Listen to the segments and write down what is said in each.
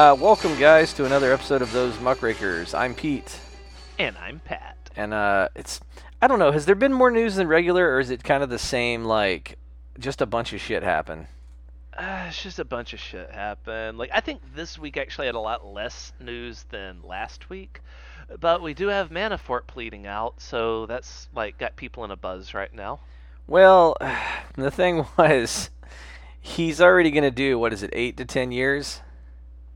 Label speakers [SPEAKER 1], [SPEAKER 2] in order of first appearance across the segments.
[SPEAKER 1] Uh, welcome, guys, to another episode of Those Muckrakers. I'm Pete,
[SPEAKER 2] And I'm Pat.
[SPEAKER 1] and uh, it's I don't know. Has there been more news than regular, or is it kind of the same? Like, just a bunch of shit happen.
[SPEAKER 2] Uh, it's just a bunch of shit happened. Like I think this week actually had a lot less news than last week, but we do have Manafort pleading out, so that's like got people in a buzz right now.
[SPEAKER 1] Well, the thing was, he's already gonna do what is it, eight to ten years?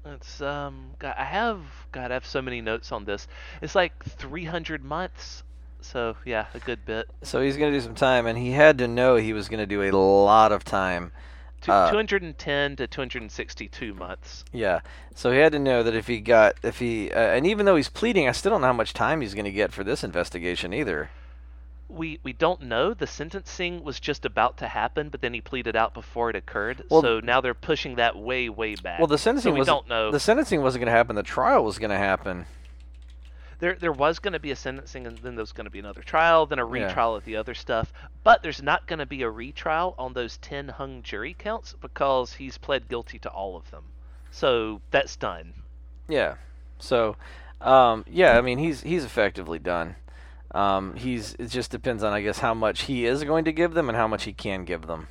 [SPEAKER 2] It's um, God, I have God, I have so many notes on this. It's like 300 months. So yeah, a good bit.
[SPEAKER 1] So he's gonna do some time, and he had to know he was gonna do a lot of time.
[SPEAKER 2] Two,
[SPEAKER 1] Uh,
[SPEAKER 2] 210 to 262 months.
[SPEAKER 1] Yeah. So he had to know that if he got, if he, uh, and even though he's pleading, I still don't know how much time he's gonna get for this investigation either.
[SPEAKER 2] We we don't know. The sentencing was just about to happen, but then he pleaded out before it occurred.
[SPEAKER 1] Well-
[SPEAKER 2] so now they're pushing that way way back.
[SPEAKER 1] Well, the sentencing
[SPEAKER 2] so we
[SPEAKER 1] was
[SPEAKER 2] don't know.
[SPEAKER 1] the sentencing wasn't gonna happen. The trial was gonna happen.
[SPEAKER 2] There there was going to be a sentencing, and then there was going to be another trial, then a
[SPEAKER 1] Yeah.
[SPEAKER 2] retrial of the other stuff. But there's not going to be a retrial on those ten hung jury counts because he's pled guilty to all of them. So that's done.
[SPEAKER 1] Yeah. So, um, yeah, I mean, he's he's effectively done. Um, he's it just depends on I guess how much he is going to give them and how much he can give them.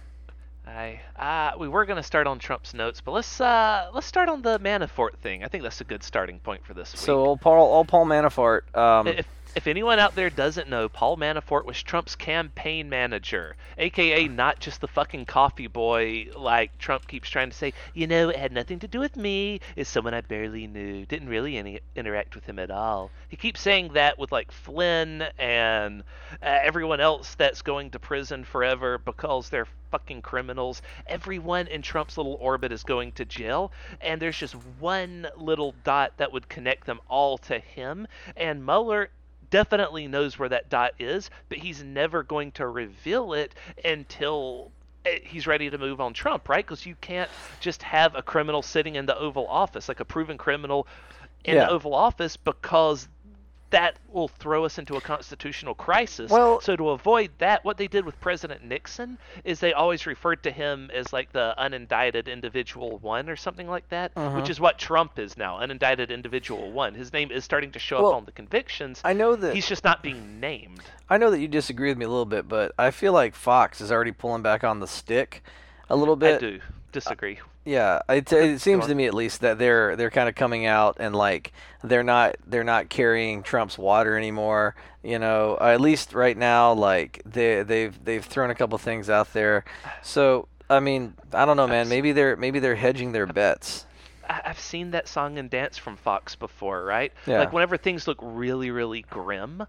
[SPEAKER 2] I uh, we were going to start on Trump's notes, but let's uh let's start on the Manafort thing. I think that's a good starting point for this week.
[SPEAKER 1] So old Paul, old Paul Manafort. Um,
[SPEAKER 2] If, if anyone out there doesn't know, Paul Manafort was Trump's campaign manager, aka not just the fucking coffee boy like Trump keeps trying to say. You know, it had nothing to do with me. It's someone I barely knew. Didn't really any interact with him at all. He keeps saying that with like Flynn and uh, everyone else that's going to prison forever because they're fucking criminals. Everyone in Trump's little orbit is going to jail, and there's just one little dot that would connect them all to him. And Mueller definitely knows where that dot is, but he's never going to reveal it until eh, he's ready to move on Trump, right? Because you can't just have a criminal sitting in the Oval Office, like a proven criminal in
[SPEAKER 1] Yeah.
[SPEAKER 2] the Oval Office, because that will throw us into a constitutional crisis.
[SPEAKER 1] Well-
[SPEAKER 2] so to avoid that, what they did with President Nixon is they always referred to him as like the unindicted individual one or something like that,
[SPEAKER 1] Uh-huh.
[SPEAKER 2] which is what Trump is now, unindicted individual one. His name is starting to show
[SPEAKER 1] Well,
[SPEAKER 2] up on the convictions.
[SPEAKER 1] I know that
[SPEAKER 2] He's just not being named.
[SPEAKER 1] I know that you disagree with me a little bit, but I feel like Fox is already pulling back on the stick a little bit.
[SPEAKER 2] I do disagree.
[SPEAKER 1] Yeah, it, it seems to me at least that they're they're kind of coming out and like they're not they're not carrying Trump's water anymore. You know, at least right now, like they they've they've thrown a couple things out there. So I mean, I don't know, man. Maybe they're maybe they're hedging their bets.
[SPEAKER 2] I've seen that song and dance from Fox before, right?
[SPEAKER 1] Yeah.
[SPEAKER 2] Like whenever things look really, really grim,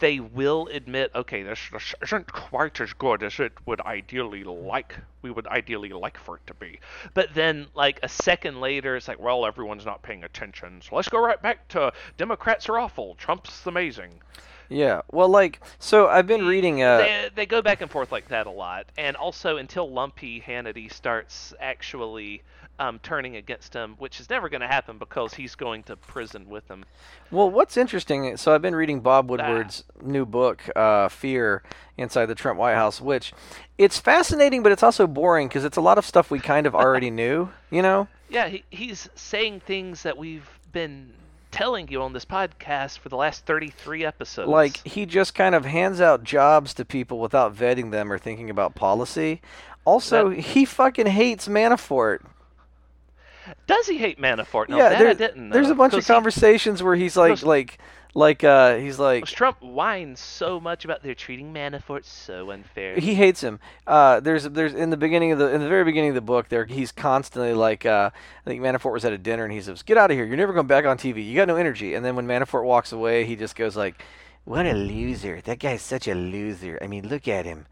[SPEAKER 2] they will admit, okay, this, this isn't quite as good as it would ideally like. We would ideally like for it to be. But then, like a second later, it's like, well, everyone's not paying attention, so let's go right back to Democrats are awful, Trump's amazing.
[SPEAKER 1] Yeah. Well, like so I've been reading. Uh,
[SPEAKER 2] they, they go back and forth like that a lot, and also until Lumpy Hannity starts actually um, turning against him, which is never going to happen because he's going to prison with him.
[SPEAKER 1] Well, what's interesting, so I've been reading Bob Woodward's new book, uh, Fear, Inside the Trump White House, which it's fascinating, but it's also boring because it's a lot of stuff we kind of already knew, you know?
[SPEAKER 2] Yeah, he, he's saying things that we've been telling you on this podcast for the last 33 episodes.
[SPEAKER 1] Like, he just kind of hands out jobs to people without vetting them or thinking about policy. Also, he fucking hates Manafort.
[SPEAKER 2] Does he hate Manafort? No,
[SPEAKER 1] yeah,
[SPEAKER 2] that
[SPEAKER 1] there-
[SPEAKER 2] I didn't.
[SPEAKER 1] there's a bunch of
[SPEAKER 2] 'cause he-
[SPEAKER 1] conversations where he's like, like, like, uh, he's like,
[SPEAKER 2] Trump whines so much about they're treating Manafort so unfair.
[SPEAKER 1] he hates him. Uh, there's there's in the beginning of the in the very beginning of the book there he's constantly like uh, I think Manafort was at a dinner and he says get out of here you're never going back on TV you got no energy and then when Manafort walks away he just goes like what a loser that guy's such a loser I mean look at him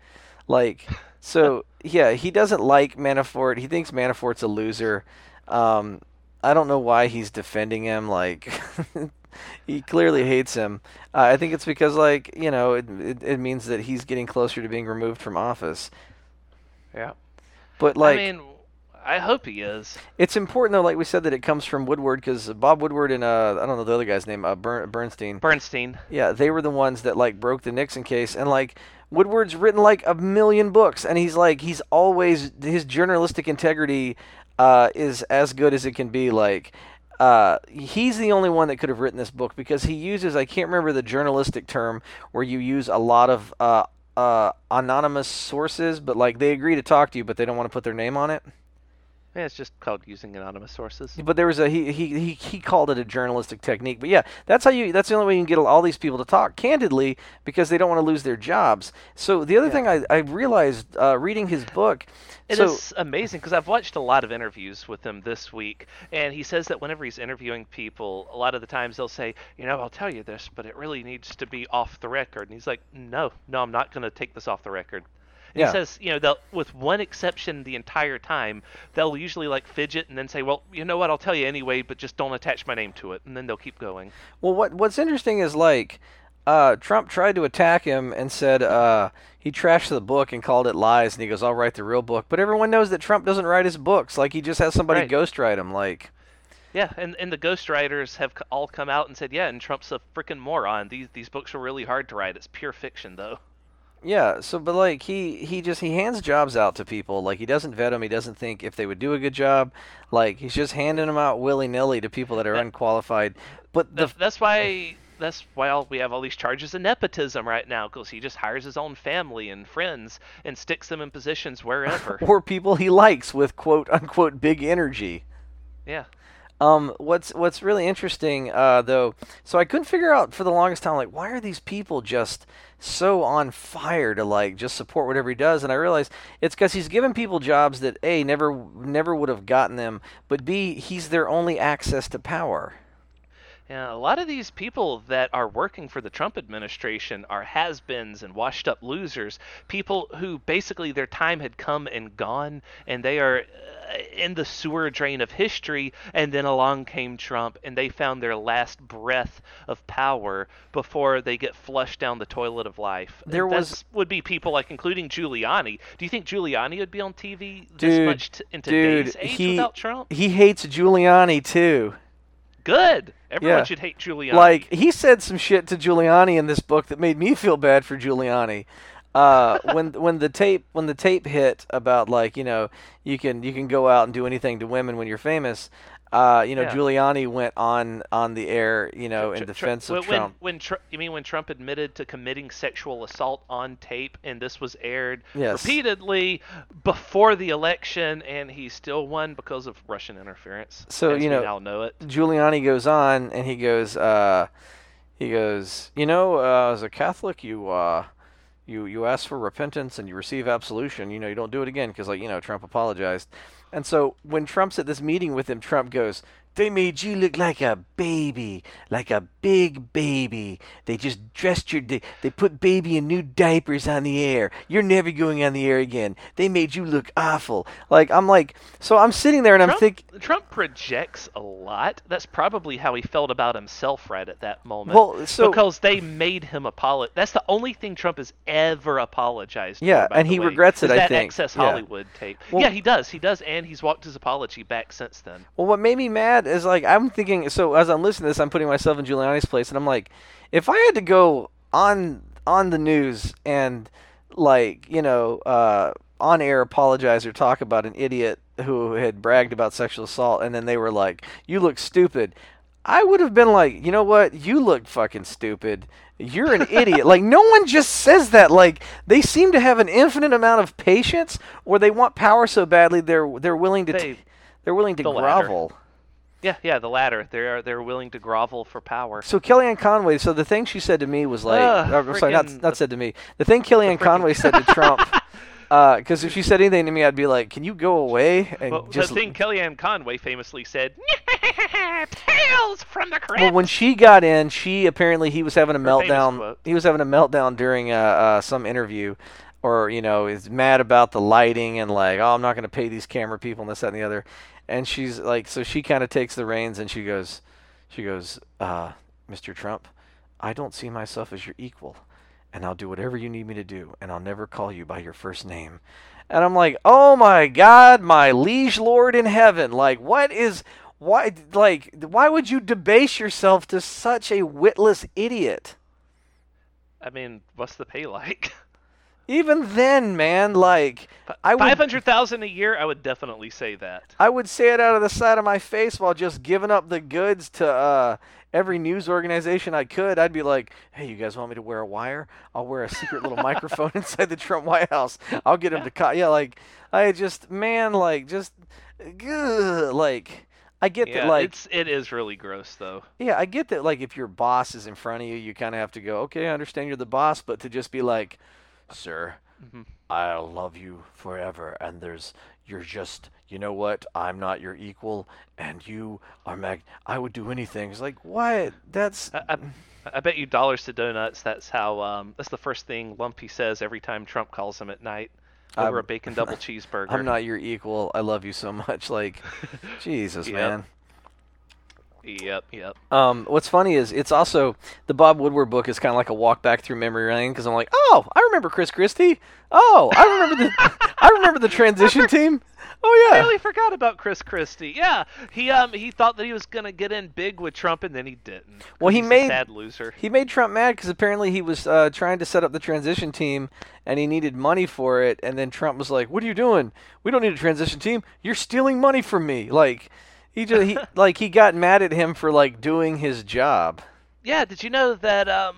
[SPEAKER 1] like so yeah he doesn't like Manafort he thinks Manafort's a loser um, I don't know why he's defending him like he clearly hates him. Uh, I think it's because, like, you know, it, it, it means that he's getting closer to being removed from office.
[SPEAKER 2] yeah.
[SPEAKER 1] But, like,
[SPEAKER 2] I mean, I hope he is.
[SPEAKER 1] it's important, though, like we said, that it comes from Woodward because Bob Woodward and, uh, I don't know the other guy's name, uh, Bern- Bernstein.
[SPEAKER 2] Bernstein.
[SPEAKER 1] Yeah, they were the ones that, like, broke the Nixon case. And, like, Woodward's written like a million books, and he's like he's always his journalistic integrity uh, is as good as it can be. Like uh, he's the only one that could have written this book because he uses I can't remember the journalistic term where you use a lot of uh, uh, anonymous sources, but like they agree to talk to you, but they don't want to put their name on it.
[SPEAKER 2] Yeah, it's just called using anonymous sources.
[SPEAKER 1] But there was a he, he he he called it a journalistic technique. But yeah, that's how you that's the only way you can get all these people to talk candidly because they don't want to lose their jobs. So the other
[SPEAKER 2] Yeah.
[SPEAKER 1] thing I, I realized uh, reading his book,
[SPEAKER 2] It
[SPEAKER 1] so
[SPEAKER 2] is amazing because I've watched a lot of interviews with him this week, and he says that whenever he's interviewing people, a lot of the times they'll say, you know, I'll tell you this, but it really needs to be off the record. And he's like, no, no, I'm not going to take this off the record. And
[SPEAKER 1] Yeah.
[SPEAKER 2] He says, you know, they'll, with one exception the entire time, they'll usually like fidget and then say, well, you know what, I'll tell you anyway, but just don't attach my name to it, and then they'll keep going.
[SPEAKER 1] Well, what what's interesting is like uh, Trump tried to attack him and said uh, he trashed the book and called it lies, and he goes, "I'll write the real book." But everyone knows that Trump doesn't write his books; like he just has somebody
[SPEAKER 2] Right.
[SPEAKER 1] ghostwrite him. Like,
[SPEAKER 2] Yeah, and, and the ghostwriters have all come out and said, yeah, and Trump's a freaking moron. These these books are really hard to write. It's pure fiction, though.
[SPEAKER 1] Yeah. So, but like he he just he hands jobs out to people. Like he doesn't vet them. He doesn't think if they would do a good job. Like he's just handing them out willy nilly to people that are
[SPEAKER 2] That-
[SPEAKER 1] unqualified. But the
[SPEAKER 2] that's why that's why all, we have all these charges of nepotism right now because he just hires his own family and friends and sticks them in positions wherever.
[SPEAKER 1] or people he likes with quote unquote big energy.
[SPEAKER 2] yeah.
[SPEAKER 1] Um, what's what's really interesting, uh, though, so I couldn't figure out for the longest time, like, why are these people just so on fire to like just support whatever he does? And I realized it's because he's given people jobs that a never never would have gotten them, but b he's their only access to power.
[SPEAKER 2] Yeah, a lot of these people that are working for the Trump administration are has-beens and washed-up losers. People who basically their time had come and gone, and they are uh, in the sewer drain of history. And then along came Trump, and they found their last breath of power before they get flushed down the toilet of life.
[SPEAKER 1] There was-
[SPEAKER 2] would be people like, including Giuliani. Do you think Giuliani would be on TV this
[SPEAKER 1] Dude,
[SPEAKER 2] much t- in
[SPEAKER 1] dude,
[SPEAKER 2] age
[SPEAKER 1] he
[SPEAKER 2] without Trump?
[SPEAKER 1] he hates Giuliani too.
[SPEAKER 2] Good. Everyone
[SPEAKER 1] Yeah.
[SPEAKER 2] should hate Giuliani.
[SPEAKER 1] Like he said some shit to Giuliani in this book that made me feel bad for Giuliani. Uh, when when the tape when the tape hit about like you know you can you can go out and do anything to women when you're famous. Uh, you know
[SPEAKER 2] Yeah.
[SPEAKER 1] Giuliani went on on the air you know in
[SPEAKER 2] Tr- tr-
[SPEAKER 1] defense
[SPEAKER 2] when,
[SPEAKER 1] of Trump.
[SPEAKER 2] When, when Tr- you mean when Trump admitted to committing sexual assault on tape, and this was aired
[SPEAKER 1] Yes.
[SPEAKER 2] repeatedly before the election, and he still won because of Russian interference.
[SPEAKER 1] So, you
[SPEAKER 2] we
[SPEAKER 1] know-
[SPEAKER 2] now know it.
[SPEAKER 1] Giuliani goes on and he goes, uh, he goes, you know, uh, as a Catholic, you, uh, you, you ask for repentance and you receive absolution. You know, you don't do it again because, like, you know, Trump apologized. And so when Trump's at this meeting with him, Trump goes, they made you look like a baby, like a big baby. They just dressed your, they, they put baby in new diapers on the air. You're never going on the air again. They made you look awful. Like, I'm like, so I'm sitting there and I'm thinking,
[SPEAKER 2] Trump projects a lot. That's probably how he felt about himself right at that moment.
[SPEAKER 1] Well, so-
[SPEAKER 2] because they made him apologize. That's the only thing Trump has ever apologized for.
[SPEAKER 1] Yeah,
[SPEAKER 2] by
[SPEAKER 1] and he
[SPEAKER 2] way,
[SPEAKER 1] regrets it. I
[SPEAKER 2] that
[SPEAKER 1] think.
[SPEAKER 2] Access
[SPEAKER 1] Yeah.
[SPEAKER 2] Hollywood tape.
[SPEAKER 1] Well-
[SPEAKER 2] yeah, he does. He does, and he's walked his apology back since then.
[SPEAKER 1] Well, what made me mad is like I'm thinking. So as I'm listening to this, I'm putting myself in Giuliani's place, and I'm like, if I had to go on on the news and like you know uh, on air apologize or talk about an idiot who had bragged about sexual assault, and then they were like, "You look stupid," I would have been like, you know what? You look fucking stupid. You're an idiot. Like no one just says that. Like they seem to have an infinite amount of patience, or they want power so badly they're they're willing to
[SPEAKER 2] They-
[SPEAKER 1] t- they're willing to
[SPEAKER 2] the
[SPEAKER 1] grovel.
[SPEAKER 2] Yeah, yeah, the latter. They're they're willing to grovel for power.
[SPEAKER 1] So Kellyanne Conway. So the thing she said to me was like, uh, I'm sorry, not not said to me. The thing Kellyanne Conway said to Trump, because if she said anything to me, I'd be like, "Can you go away?" And
[SPEAKER 2] Well,
[SPEAKER 1] just
[SPEAKER 2] the thing Kellyanne Conway famously said, "Tales from the crypt."
[SPEAKER 1] well, when she got in, she apparently he was having a
[SPEAKER 2] Her
[SPEAKER 1] meltdown. He was having a meltdown during uh, uh, some interview, or you know, is mad about the lighting and like, "Oh, I'm not going to pay these camera people and this that and the other." And she's like, so she kind of takes the reins and she goes, she goes, uh, "Mr. Trump, I don't see myself as your equal." and I'll do whatever you need me to do, and I'll never call you by your first name. And I'm like, oh my God, my liege lord in heaven! Like, what is why? Like, why would you debase yourself to such a witless idiot?
[SPEAKER 2] I mean, what's the pay like?
[SPEAKER 1] even then, man, like I would
[SPEAKER 2] Five hundred thousand a year, I would definitely say that.
[SPEAKER 1] I would say it out of the side of my face while just giving up the goods to uh, every news organization I could. I'd be like, "Hey, you guys want me to wear a wire? I'll wear a secret little microphone inside the Trump White House. I'll get him to co-. yeah." Like I just man, like just ugh, like I get
[SPEAKER 2] Yeah,
[SPEAKER 1] that like
[SPEAKER 2] it's it is really gross though.
[SPEAKER 1] yeah, I get that like if your boss is in front of you, you kind of have to go, "Okay, I understand you're the boss," but to just be like, "Sir,
[SPEAKER 2] Mhm.
[SPEAKER 1] I'll love you forever. And there's, you're just, you know what? I'm not your equal, and you are mag. I would do anything. It's like, what? That's.
[SPEAKER 2] I, I, I bet you dollars to donuts. That's how. Um, that's the first thing Lumpy says every time Trump calls him at night over
[SPEAKER 1] I'm-
[SPEAKER 2] a bacon double cheeseburger.
[SPEAKER 1] I'm not your equal. I love you so much. Like, Jesus,
[SPEAKER 2] Yep.
[SPEAKER 1] man.
[SPEAKER 2] Yep, yep.
[SPEAKER 1] Um, what's funny is it's also the Bob Woodward book is kind of like a walk back through memory lane because I'm like, oh, I remember Chris Christie. Oh, I remember the, I remember the transition team. Oh yeah.
[SPEAKER 2] I really forgot about Chris Christie. Yeah, he um he thought that he was gonna get in big with Trump, and then he didn't.
[SPEAKER 1] Well, he
[SPEAKER 2] a
[SPEAKER 1] made-
[SPEAKER 2] sad loser.
[SPEAKER 1] He made Trump mad because apparently he was uh, trying to set up the transition team and he needed money for it. And then Trump was like, "What are you doing? We don't need a transition team. You're stealing money from me." Like he just he like he got mad at him for like doing his job.
[SPEAKER 2] Yeah, did you know that um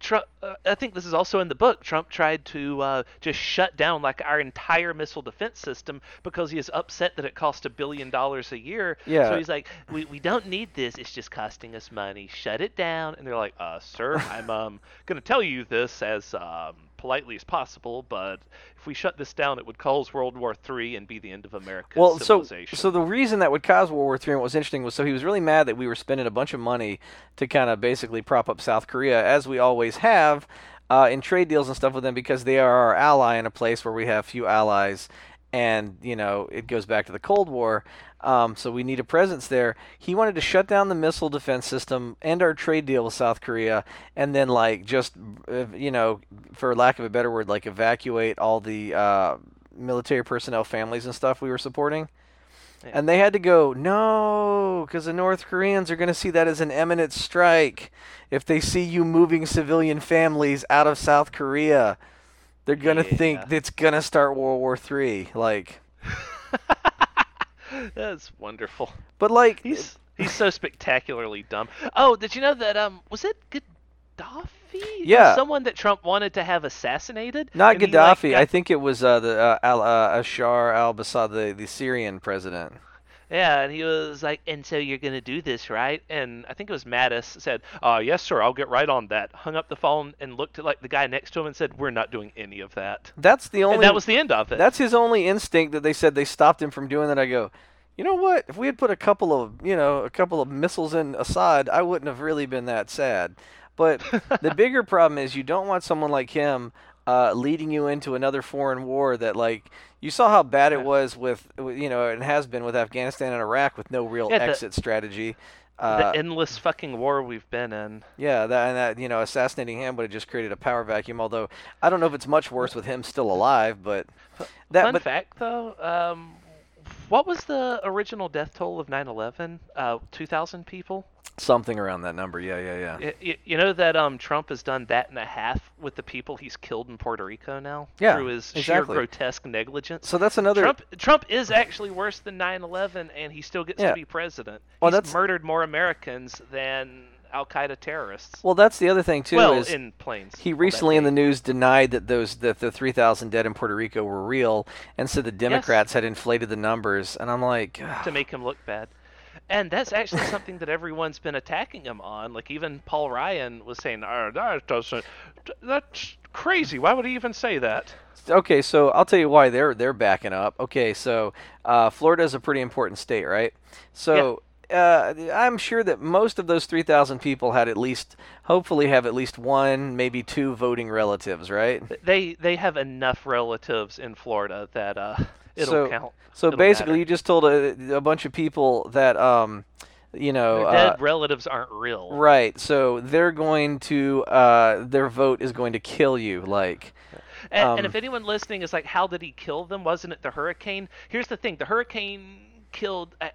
[SPEAKER 2] Trump? Uh, I think this is also in the book. Trump tried to uh, just shut down like our entire missile defense system because he is upset that it cost a billion dollars a year.
[SPEAKER 1] Yeah.
[SPEAKER 2] So he's like, we, we don't need this. It's just costing us money. Shut it down. And they're like, uh, sir, I'm um gonna tell you this as um politely as possible, but if we shut this down, it would cause World War III and be the end of America's
[SPEAKER 1] Well, so so the reason that would cause World War III and what was interesting was so he was really mad that we were spending a bunch of money to kind of basically prop up South Korea as we always have uh, in trade deals and stuff with them because they are our ally in a place where we have few allies and you know it goes back to the Cold War. Um, so we need a presence there. He wanted to shut down the missile defense system, end our trade deal with South Korea, and then like just you know, for lack of a better word, like evacuate all the uh, military personnel families and stuff we were supporting.
[SPEAKER 2] Yeah.
[SPEAKER 1] And they had to go, no, because the North Koreans are going to see that as an imminent strike. If they see you moving civilian families out of South Korea, they're going to
[SPEAKER 2] Yeah.
[SPEAKER 1] think it's going to start World War III. Like,
[SPEAKER 2] That's wonderful.
[SPEAKER 1] but like,
[SPEAKER 2] He's he's so spectacularly dumb. Oh, did you know that um was it Gaddafi?
[SPEAKER 1] Yeah.
[SPEAKER 2] someone that Trump wanted to have assassinated.
[SPEAKER 1] not
[SPEAKER 2] And he, like,
[SPEAKER 1] Gaddafi.
[SPEAKER 2] got-
[SPEAKER 1] I think it was uh, the uh, Al, uh, Ashar al-Assad, the, the Syrian president.
[SPEAKER 2] Yeah, and he was like, and so you're gonna do this, right? And I think it was Mattis said, "Uh, yes, sir, I'll get right on that." Hung up the phone and looked at like the guy next to him and said, "We're not doing any of that."
[SPEAKER 1] That's the only.
[SPEAKER 2] and that was the end of it.
[SPEAKER 1] That's his only instinct that they said they stopped him from doing that. I go, you know what? If we had put a couple of, you know, a couple of missiles in Assad, I wouldn't have really been that sad. But the bigger problem is you don't want someone like him uh, leading you into another foreign war that, like, you saw how bad it was with, you know, it has been with Afghanistan and Iraq with no real
[SPEAKER 2] Yeah, the-
[SPEAKER 1] exit strategy. Uh,
[SPEAKER 2] the endless fucking war we've been in.
[SPEAKER 1] yeah, that and that you know, assassinating him would have just created a power vacuum. Although I don't know if it's much worse with him still alive, but that.
[SPEAKER 2] Fun
[SPEAKER 1] but
[SPEAKER 2] fact, though, um, what was the original death toll of 9/11? Uh, 2,000 people.
[SPEAKER 1] Something around that number, yeah, yeah, yeah.
[SPEAKER 2] Y- y- You know that um, Trump has done that and a half with the people he's killed in Puerto Rico now
[SPEAKER 1] Yeah,
[SPEAKER 2] through his sheer grotesque negligence.
[SPEAKER 1] So that's another.
[SPEAKER 2] Trump Trump is actually worse than 9/11, and he still gets
[SPEAKER 1] Yeah.
[SPEAKER 2] to be president.
[SPEAKER 1] Well,
[SPEAKER 2] he's
[SPEAKER 1] that's-
[SPEAKER 2] murdered more Americans than Al Qaeda terrorists.
[SPEAKER 1] Well, that's the other thing too.
[SPEAKER 2] well,
[SPEAKER 1] is
[SPEAKER 2] in planes.
[SPEAKER 1] he recently in the news denied that those that the 3,000 dead in Puerto Rico were real, and said the Democrats had inflated the numbers. And I'm like,
[SPEAKER 2] to make him look bad. And that's actually something that everyone's been attacking him on. Like even Paul Ryan was saying, "Oh, that doesn't. That's crazy. Why would he even say that?"
[SPEAKER 1] okay, so I'll tell you why they're they're backing up. Okay, so uh, Florida is a pretty important state, right? So. Uh, I'm sure that most of those 3,000 people had at least, hopefully, have at least one, maybe two voting relatives, right?
[SPEAKER 2] They they have enough relatives in Florida that uh, it'll
[SPEAKER 1] So-
[SPEAKER 2] count.
[SPEAKER 1] So
[SPEAKER 2] It'll
[SPEAKER 1] basically,
[SPEAKER 2] matter.
[SPEAKER 1] you just told a, a bunch of people that, um, you know,
[SPEAKER 2] Their
[SPEAKER 1] uh,
[SPEAKER 2] dead relatives aren't real.
[SPEAKER 1] right. So they're going to, uh, their vote is going to kill you. Like,
[SPEAKER 2] And,
[SPEAKER 1] Um,
[SPEAKER 2] and if anyone listening is like, "How did he kill them? Wasn't it the hurricane?" Here's the thing: the hurricane killed uh,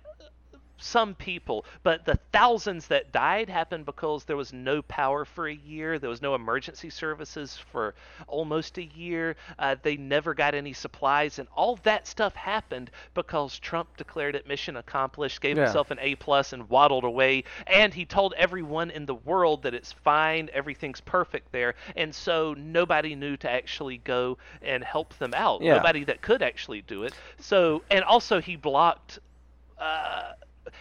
[SPEAKER 2] some people, but the thousands that died happened because there was no power for a year. There was no emergency services for almost a year. Uh, they never got any supplies, and all that stuff happened because Trump declared it mission accomplished, gave
[SPEAKER 1] Yeah.
[SPEAKER 2] himself an A plus, and waddled away. And he told everyone in the world that it's fine, everything's perfect there, and so nobody knew to actually go and help them out.
[SPEAKER 1] Yeah.
[SPEAKER 2] Nobody that could actually do it. So, and also he blocked. Uh,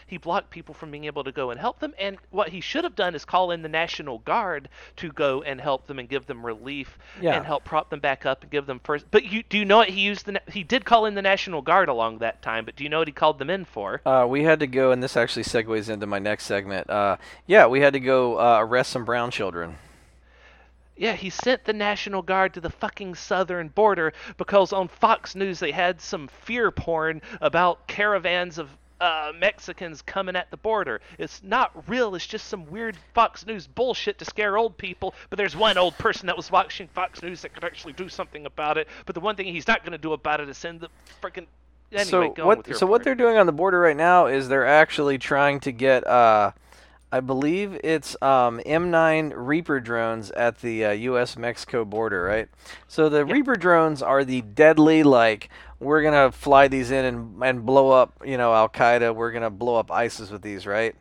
[SPEAKER 2] he blocked people from being able to go and help them. And what he should have done is call in the National Guard to go and help them and give them relief
[SPEAKER 1] Yeah.
[SPEAKER 2] and help prop them back up and give them first. But you do you know what he used? The he did call in the National Guard along that time. But do you know what he called them in for?
[SPEAKER 1] Uh, we had to go, and this actually segues into my next segment. Uh, yeah, we had to go uh, arrest some brown children.
[SPEAKER 2] Yeah, he sent the National Guard to the fucking southern border because on Fox News they had some fear porn about caravans of uh, Mexicans coming at the border. It's not real. It's just some weird Fox News bullshit to scare old people. But there's one old person that was watching Fox News that could actually do something about it. But the one thing he's not going to do about it is send the freaking. Anyway,
[SPEAKER 1] so
[SPEAKER 2] go
[SPEAKER 1] what? So what they're doing on the border right now is they're actually trying to get. Uh, I believe it's um, M9 Reaper drones at the uh, U.S. Mexico border, right? So the Reaper drones are the deadly, like we're gonna fly these in and and blow up, you know, Al Qaeda. We're gonna blow up ISIS with these, right?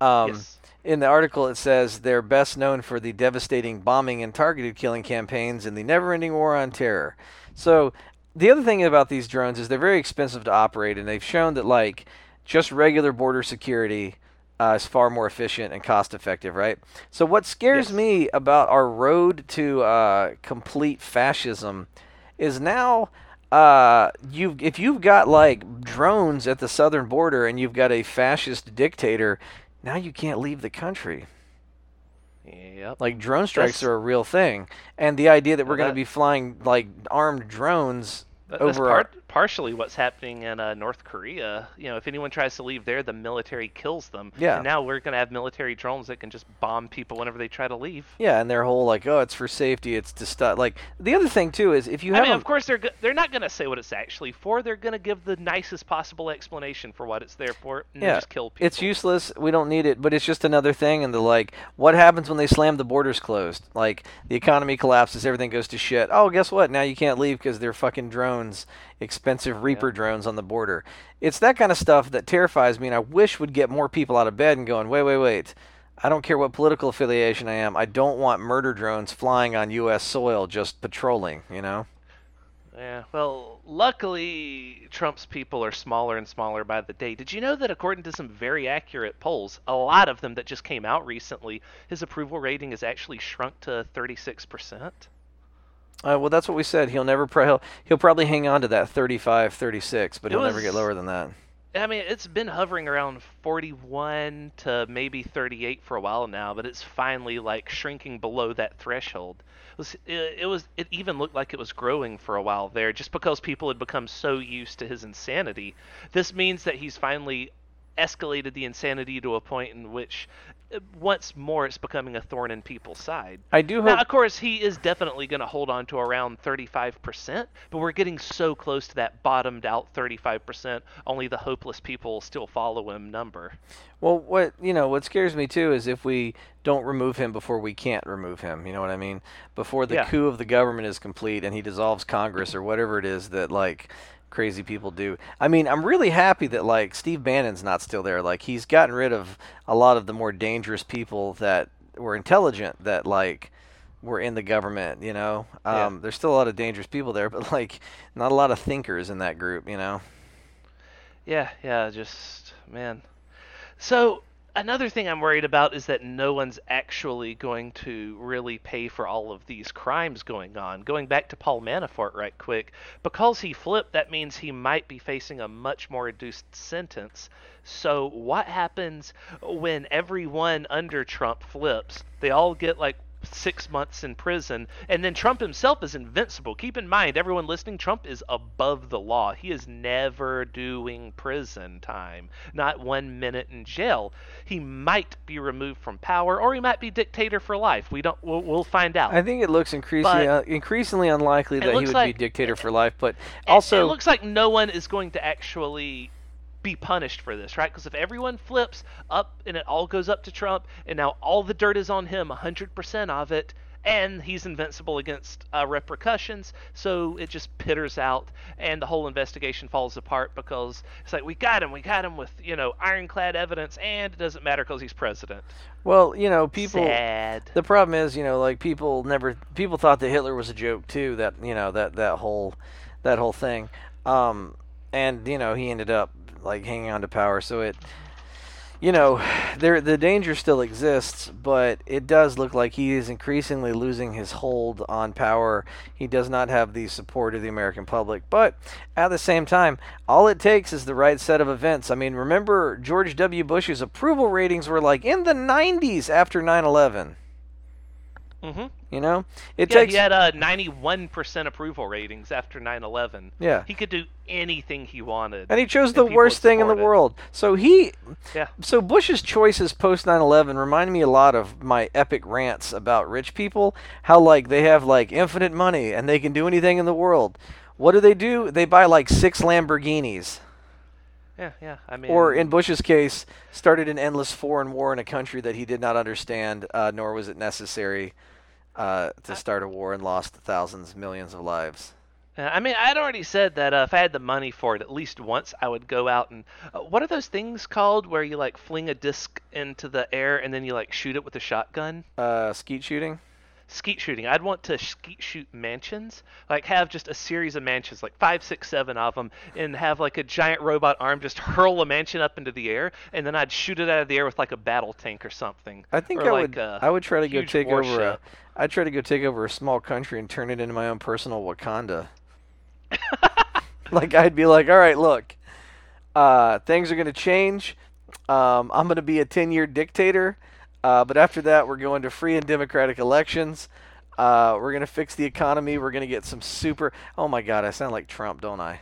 [SPEAKER 1] Um,
[SPEAKER 2] Yes.
[SPEAKER 1] In the article, it says they're best known for the devastating bombing and targeted killing campaigns in the never-ending war on terror. So the other thing about these drones is they're very expensive to operate, and they've shown that like just regular border security uh, is far more efficient and cost-effective, right? So what scares
[SPEAKER 2] Yes.
[SPEAKER 1] me about our road to uh, complete fascism is now uh, you if you've got like drones at the southern border and you've got a fascist dictator, now you can't leave the country.
[SPEAKER 2] Yep.
[SPEAKER 1] Like drone strikes
[SPEAKER 2] That's-
[SPEAKER 1] are a real thing, and the idea that we're
[SPEAKER 2] Well,
[SPEAKER 1] going to be flying like armed drones
[SPEAKER 2] That-
[SPEAKER 1] over our,
[SPEAKER 2] part, partially what's happening in uh, North Korea. You know, if anyone tries to leave there, the military kills them.
[SPEAKER 1] Yeah.
[SPEAKER 2] And now we're going to have military drones that can just bomb people whenever they try to leave.
[SPEAKER 1] yeah, and their whole like oh it's for safety, it's to stop. Like the other thing too is if you have.
[SPEAKER 2] I mean,
[SPEAKER 1] a-
[SPEAKER 2] of course they're go- they're not going to say what it's actually for. They're going to give the nicest possible explanation for what it's there for, and
[SPEAKER 1] Yeah,
[SPEAKER 2] just kill people.
[SPEAKER 1] It's useless. We don't need it, but it's just another thing. And the like, what happens when they slam the borders closed? Like the economy collapses, everything goes to shit. Oh, guess what? Now you can't leave because they're fucking drones, expensive Reaper drones on the border. It's that kind of stuff that terrifies me, and I wish would get more people out of bed and going, wait, wait, wait. I don't care what political affiliation I am. I don't want murder drones flying on U.S. soil just patrolling. You know?
[SPEAKER 2] Yeah. Well, luckily Trump's people are smaller and smaller by the day. Did you know that according to some very accurate polls, a lot of them that just came out recently, his approval rating has actually shrunk to 36%?
[SPEAKER 1] Uh, well, that's what we said. He'll never. Pro- he'll, he'll probably hang on to that 35, 36, but
[SPEAKER 2] It
[SPEAKER 1] he'll never get lower than that.
[SPEAKER 2] I mean, it's been hovering around 41 to maybe 38 for a while now, but it's finally like shrinking below that threshold. It was, it, it was it even looked like it was growing for a while there just because people had become so used to his insanity. This means that he's finally escalated the insanity to a point in which uh, once more it's becoming a thorn in people's side.
[SPEAKER 1] I do hope.
[SPEAKER 2] Now, of course, he is definitely going to hold on to around 35%, but we're getting so close to that bottomed out 35%, only the hopeless people still follow him number.
[SPEAKER 1] Well, what you know, what scares me too is if we don't remove him before we can't remove him. You know what I mean? Before the
[SPEAKER 2] Yeah.
[SPEAKER 1] coup of the government is complete and he dissolves Congress or whatever it is that like crazy people do. I mean, I'm really happy that like Steve Bannon's not still there. Like he's gotten rid of a lot of the more dangerous people that were intelligent that like were in the government. You know,
[SPEAKER 2] Yeah.
[SPEAKER 1] um, there's still a lot of dangerous people there, but like not a lot of thinkers in that group. You know.
[SPEAKER 2] Yeah, yeah, just, man. So, another thing I'm worried about is that no one's actually going to really pay for all of these crimes going on. Going back to Paul Manafort right quick, because he flipped, that means he might be facing a much more reduced sentence. So, what happens when everyone under Trump flips? They all get like six months in prison, and then Trump himself is invincible. Keep in mind, everyone listening, Trump is above the law. He is never doing prison time, not one minute in jail. He might be removed from power, or he might be dictator for life. We don't. We'll, we'll find out.
[SPEAKER 1] I think it looks increasingly
[SPEAKER 2] But-
[SPEAKER 1] increasingly unlikely that he would
[SPEAKER 2] like-
[SPEAKER 1] be dictator for life, but also
[SPEAKER 2] it looks like no one is going to actually be punished for this, right? Because if everyone flips up and it all goes up to Trump, and now all the dirt is on him, 100% of it, and he's invincible against uh, repercussions, so it just pitters out, and the whole investigation falls apart because it's like we got him, we got him with you know ironclad evidence, and it doesn't matter because he's president.
[SPEAKER 1] Well, you know, people.
[SPEAKER 2] Sad.
[SPEAKER 1] The problem is, you know, like people never people thought that Hitler was a joke too. That you know that that whole that whole thing, um, and you know he ended up like hanging on to power. So it, you know, there the danger still exists, but it does look like he is increasingly losing his hold on power. He does not have the support of the American public, but at the same time, all it takes is the right set of events. I mean, remember George W. Bush's approval ratings were like in the 90s after 9/11.
[SPEAKER 2] Mm-hmm.
[SPEAKER 1] You know, it
[SPEAKER 2] Yeah,
[SPEAKER 1] takes
[SPEAKER 2] he had a 91% approval ratings after 9/11.
[SPEAKER 1] yeah.
[SPEAKER 2] He could do anything he wanted.
[SPEAKER 1] And he chose the worst thing in the world. So he,
[SPEAKER 2] Yeah.
[SPEAKER 1] so Bush's choices post 9/11 remind me a lot of my epic rants about rich people. How like they have like infinite money and they can do anything in the world. What do they do? They buy like six Lamborghinis,
[SPEAKER 2] Yeah, yeah. I mean,
[SPEAKER 1] or in Bush's case, started an endless foreign war in a country that he did not understand, uh, nor was it necessary uh, to start a war, and lost thousands, millions of lives.
[SPEAKER 2] I mean, I'd already said that uh, if I had the money for it, at least once I would go out and uh, what are those things called where you like fling a disc into the air and then you like shoot it with a shotgun?
[SPEAKER 1] Uh, skeet shooting.
[SPEAKER 2] Skeet shooting. I'd want to skeet shoot mansions, like have just a series of mansions, like five, six, seven of them, and have like a giant robot arm just hurl a mansion up into the air, and then I'd shoot it out of the air with like a battle tank or something.
[SPEAKER 1] I think I
[SPEAKER 2] like
[SPEAKER 1] would. I would try to go take over a.
[SPEAKER 2] warship.
[SPEAKER 1] I'd try to go take over a small country and turn it into my own personal Wakanda. like I'd be like, all right, look, uh, things are gonna change. Um, I'm gonna be a 10-year dictator, uh, but after that, we're going to free and democratic elections. Uh, we're gonna fix the economy. We're gonna get some super. Oh my God, I sound like Trump, don't I?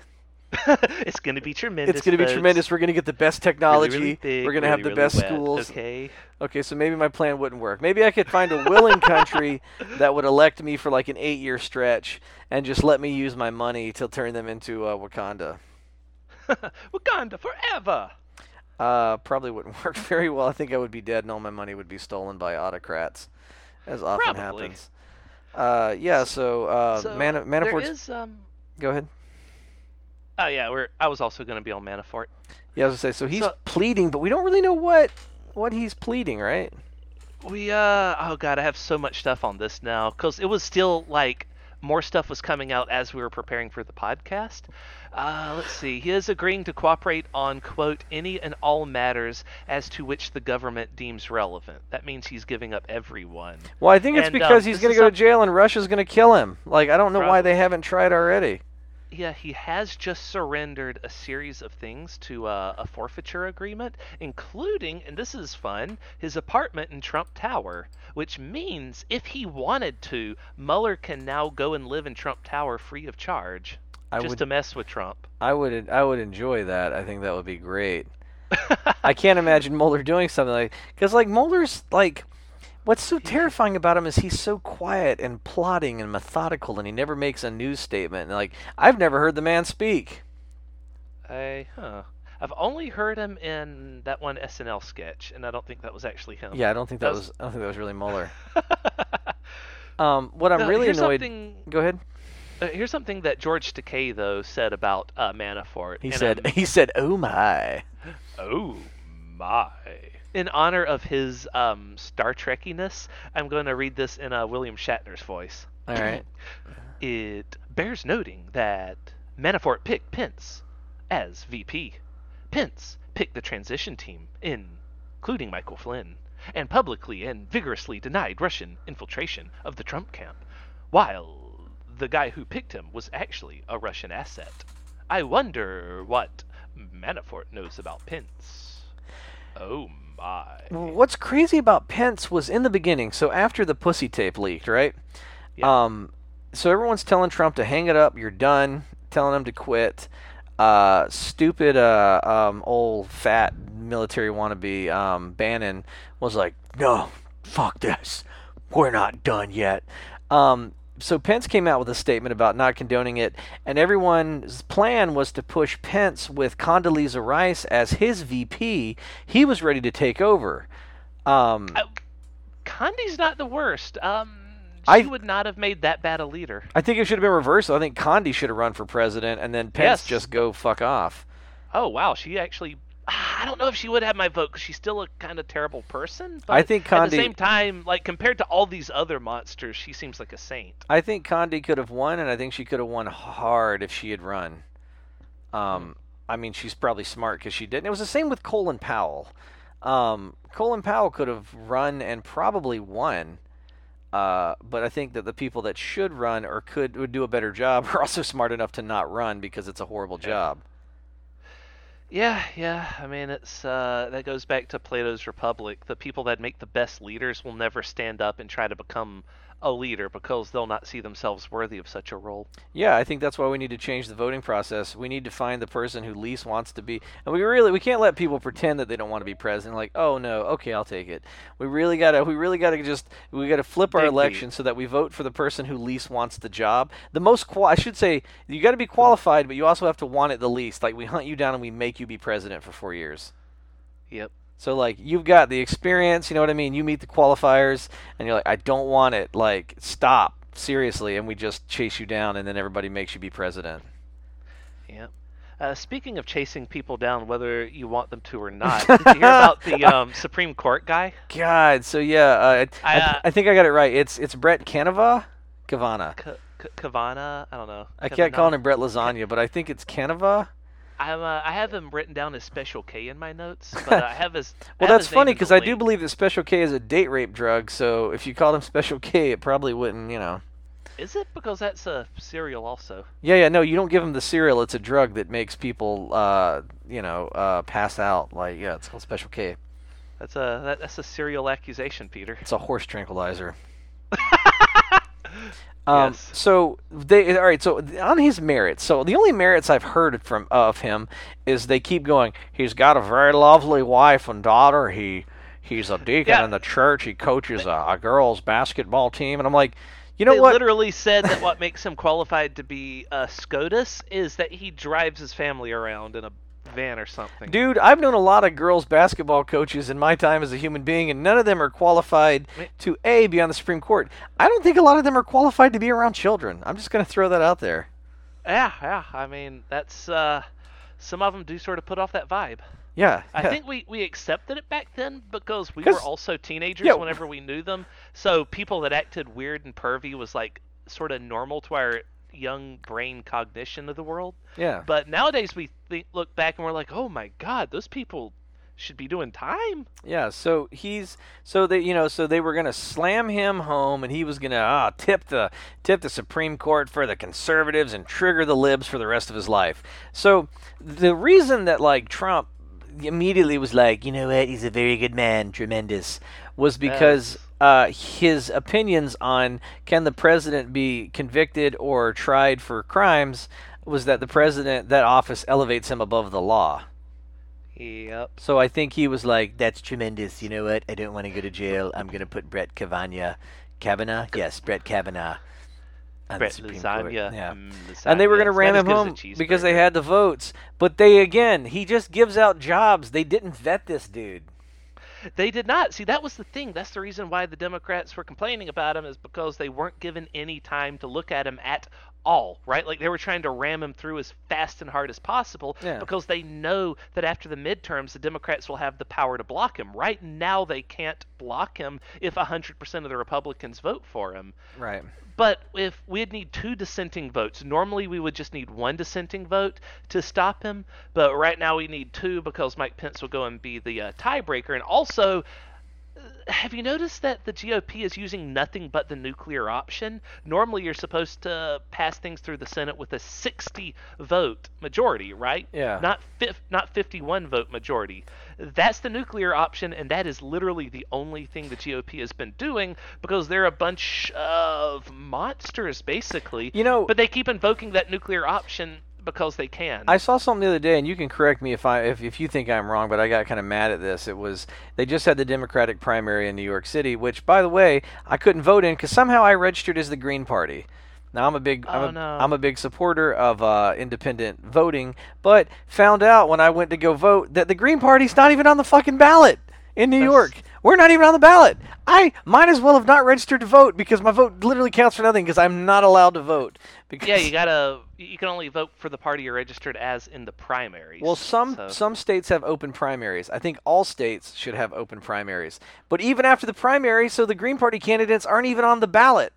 [SPEAKER 2] it's gonna be tremendous.
[SPEAKER 1] It's gonna be tremendous. We're gonna get the best
[SPEAKER 2] Really,
[SPEAKER 1] technology.
[SPEAKER 2] really big,
[SPEAKER 1] we're gonna
[SPEAKER 2] really,
[SPEAKER 1] have the
[SPEAKER 2] really
[SPEAKER 1] best
[SPEAKER 2] wet.
[SPEAKER 1] schools.
[SPEAKER 2] Okay.
[SPEAKER 1] Okay, so maybe my plan wouldn't work. Maybe I could find a willing country that would elect me for like an eight-year stretch and just let me use my money to turn them into uh, Wakanda.
[SPEAKER 2] Wakanda forever.
[SPEAKER 1] Uh, probably wouldn't work very well. I think I would be dead and all my money would be stolen by autocrats, as often
[SPEAKER 2] Probably.
[SPEAKER 1] happens. Uh, yeah. So, uh,
[SPEAKER 2] so
[SPEAKER 1] Man-
[SPEAKER 2] there
[SPEAKER 1] Manafort's.
[SPEAKER 2] is um.
[SPEAKER 1] Go ahead.
[SPEAKER 2] Oh yeah, we're. I was also gonna be on Manafort.
[SPEAKER 1] Yeah, I was gonna say. So he's
[SPEAKER 2] So-
[SPEAKER 1] pleading, but we don't really know what what he's pleading, right?
[SPEAKER 2] We uh oh god, I have so much stuff on this now because it was still like more stuff was coming out as we were preparing for the podcast. Uh, let's see. He is agreeing to cooperate on quote any and all matters as to which the government deems relevant. That means he's giving up everyone.
[SPEAKER 1] Well, I think it's
[SPEAKER 2] And, um,
[SPEAKER 1] because he's gonna
[SPEAKER 2] is
[SPEAKER 1] go to jail and Russia's gonna kill him. Like I don't know why they haven't tried already.
[SPEAKER 2] Yeah, he has just surrendered a series of things to uh, a forfeiture agreement, including, and this is fun, his apartment in Trump Tower, which means if he wanted to, Mueller can now go and live in Trump Tower free of charge,
[SPEAKER 1] I
[SPEAKER 2] just
[SPEAKER 1] would
[SPEAKER 2] to mess with Trump.
[SPEAKER 1] I would I would enjoy that. I think that would be great. I can't imagine Mueller doing something like because like Mueller's like what's so terrifying about him is he's so quiet and plotting and methodical and he never makes a news statement. And, like I've never heard the man speak.
[SPEAKER 2] I, huh. I've only heard him in that one SNL sketch, and I don't think that was actually him.
[SPEAKER 1] Yeah, I don't think that
[SPEAKER 2] That
[SPEAKER 1] was
[SPEAKER 2] was-
[SPEAKER 1] I don't think that was really Mueller. Um, what I'm
[SPEAKER 2] No,
[SPEAKER 1] really annoyed.
[SPEAKER 2] Something,
[SPEAKER 1] Go ahead.
[SPEAKER 2] Uh, here's something that George Takei though said about uh, Manafort.
[SPEAKER 1] He said
[SPEAKER 2] I'm-
[SPEAKER 1] he said oh my.
[SPEAKER 2] Oh my. In honor of his um, Star Trekkiness, I'm going to read this in uh, William Shatner's voice.
[SPEAKER 1] All right.
[SPEAKER 2] It bears noting that Manafort picked Pence as VP. Pence picked the transition team, including Michael Flynn, and publicly and vigorously denied Russian infiltration of the Trump camp, while the guy who picked him was actually a Russian asset. I wonder what Manafort knows about Pence. Oh my.
[SPEAKER 1] What's crazy about Pence was in the beginning. So after the pussy tape leaked, right?
[SPEAKER 2] Yeah.
[SPEAKER 1] Um, so everyone's telling Trump to hang it up. You're done. Telling him to quit. Uh, stupid, uh, um, old fat military wannabe um, Bannon was like, "No, fuck this. We're not done yet." Um, so Pence came out with a statement about not condoning it, and everyone's plan was to push Pence with Condoleezza Rice as his VP. He was ready to take over. Um,
[SPEAKER 2] Uh, Condi's not the worst. Um, she
[SPEAKER 1] I-
[SPEAKER 2] would not have made that bad a leader.
[SPEAKER 1] I think it should have been reversed. I think Condi should have run for president, and then Pence
[SPEAKER 2] Yes.
[SPEAKER 1] just go fuck off.
[SPEAKER 2] Oh wow, she actually. I don't know if she would have my vote because she's still a kind of terrible person. But
[SPEAKER 1] I think
[SPEAKER 2] at the same time, like compared to all these other monsters, she seems like a saint.
[SPEAKER 1] I think Condi could have won, and I think she could have won hard if she had run. Um, I mean, she's probably smart because she didn't. It was the same with Colin Powell. Um, Colin Powell could have run and probably won. Uh, but I think that the people that should run or could would do a better job are also smart enough to not run because it's a horrible job.
[SPEAKER 2] Yeah, yeah. I mean, it's uh, that goes back to Plato's Republic. The people that make the best leaders will never stand up and try to become a leader because they'll not see themselves worthy of such a role.
[SPEAKER 1] Yeah, I think that's why we need to change the voting process. We need to find the person who least wants to be, and we really we can't let people pretend that they don't want to be president. Like, oh no, okay, I'll take it. We really gotta we really gotta just we gotta flip our election so that we vote for the person who least wants the job. The most qual I should say you got to be qualified, but you also have to want it the least. Like we hunt you down and we make you be president for four years.
[SPEAKER 2] Yep.
[SPEAKER 1] So like you've got the experience, you know what I mean? You meet the qualifiers and you're like I don't want it. Like stop. Seriously, and we just chase you down and then everybody makes you be president.
[SPEAKER 2] Yep. Uh, speaking of chasing people down, whether you want them to or not, did you hear about the um, Supreme Court guy?
[SPEAKER 1] God, so yeah, uh, I, I, th-
[SPEAKER 2] uh,
[SPEAKER 1] I think I got it right. It's it's Brett Canova, Kavana.
[SPEAKER 2] K- K- Kavana? I don't know.
[SPEAKER 1] I can't call him Brett Lasagna, but I think it's Canova.
[SPEAKER 2] I'm, uh, I have him written down as Special K in my notes, but I have his.
[SPEAKER 1] Well,
[SPEAKER 2] have
[SPEAKER 1] that's
[SPEAKER 2] his
[SPEAKER 1] funny because I do believe that Special K is a date rape drug. So if you called him Special K, it probably wouldn't, you know.
[SPEAKER 2] Is it because that's a cereal also?
[SPEAKER 1] Yeah, yeah, no, you don't give him the cereal. It's a drug that makes people, uh, you know, uh, pass out. Like, yeah, it's called Special K.
[SPEAKER 2] That's a that, that's a serial accusation, Peter.
[SPEAKER 1] It's a horse tranquilizer. Um,
[SPEAKER 2] Yes.
[SPEAKER 1] So they all right. So on his merits, so the only merits I've heard from of him is they keep going. He's got a very lovely wife and daughter. He he's a deacon
[SPEAKER 2] Yeah.
[SPEAKER 1] in the church. He coaches a, a girls basketball team, and I'm like, you know
[SPEAKER 2] they
[SPEAKER 1] what?
[SPEAKER 2] literally said that what makes him qualified to be a SCOTUS is that he drives his family around in a van or something.
[SPEAKER 1] Dude, I've known a lot of girls basketball coaches in my time as a human being, and none of them are qualified to a be on the Supreme Court. I don't think a lot of them are qualified to be around children. I'm just gonna throw that out there.
[SPEAKER 2] Yeah, yeah. I mean, that's uh, some of them do sort of put off that vibe.
[SPEAKER 1] Yeah,
[SPEAKER 2] I
[SPEAKER 1] yeah.
[SPEAKER 2] think we, we accepted it back then because we were also teenagers
[SPEAKER 1] yeah.
[SPEAKER 2] whenever we knew them. So people that acted weird and pervy was like sort of normal to our young brain cognition of the world.
[SPEAKER 1] yeah.
[SPEAKER 2] But nowadays we think, look back and we're like, oh my god, those people should be doing time.
[SPEAKER 1] Yeah, so he's so they you know so they were gonna slam him home, and he was gonna ah, tip the tip the Supreme Court for the conservatives and trigger the libs for the rest of his life. So the reason that like Trump immediately was like, you know what, he's a very good man, tremendous, was because
[SPEAKER 2] Yes.
[SPEAKER 1] Uh, his opinions on can the president be convicted or tried for crimes was that the president that office elevates him above the law.
[SPEAKER 2] Yep.
[SPEAKER 1] So I think he was like, "That's tremendous. You know what? I don't want to go to jail. I'm gonna put Brett Kavanaugh, Kavanaugh, yes, Brett Kavanaugh, on
[SPEAKER 2] Brett
[SPEAKER 1] the Supreme
[SPEAKER 2] lasagna.
[SPEAKER 1] Court." Yeah.
[SPEAKER 2] mm,
[SPEAKER 1] And they were gonna ram him
[SPEAKER 2] good as a
[SPEAKER 1] home because they had the votes. But they again, he just gives out jobs. They didn't vet this dude.
[SPEAKER 2] They did not. See, that was the thing. That's the reason why the Democrats were complaining about him is because they weren't given any time to look at him at all, right? Like they were trying to ram him through as fast and hard as possible
[SPEAKER 1] Yeah.
[SPEAKER 2] because they know that after the midterms the Democrats will have the power to block him. Right now they can't block him if 100% of the Republicans vote for him.
[SPEAKER 1] Right.
[SPEAKER 2] But if we'd need two dissenting votes, normally we would just need one dissenting vote to stop him. But right now we need two because Mike Pence will go and be the uh, tiebreaker. And also, have you noticed that the GOP is using nothing but the nuclear option? Normally you're supposed to pass things through the Senate with a 60 vote majority, right?
[SPEAKER 1] Yeah.
[SPEAKER 2] Not fif- not 51 vote majority. That's the nuclear option, and that is literally the only thing the GOP has been doing because they're a bunch of monsters, basically.
[SPEAKER 1] You know-
[SPEAKER 2] but they keep invoking that nuclear option because they can.
[SPEAKER 1] I saw something the other day, and you can correct me if I if, if you think I'm wrong, but I got kind of mad at this. It was they just had the Democratic primary in New York City, which, by the way, I couldn't vote in because somehow I registered as the Green Party. Now I'm a big I'm,
[SPEAKER 2] Oh,
[SPEAKER 1] a,
[SPEAKER 2] no.
[SPEAKER 1] I'm a big supporter of uh, independent voting, but found out when I went to go vote that the Green Party's not even on the fucking ballot in New
[SPEAKER 2] That's-
[SPEAKER 1] York. We're not even on the ballot. I might as well have not registered to vote because my vote literally counts for nothing because I'm not allowed to vote. Because
[SPEAKER 2] yeah, you gotta. You can only vote for the party you're registered as in the primaries.
[SPEAKER 1] Well, some
[SPEAKER 2] so-
[SPEAKER 1] some states have open primaries. I think all states should have open primaries. But even after the primary, so the Green Party candidates aren't even on the ballot.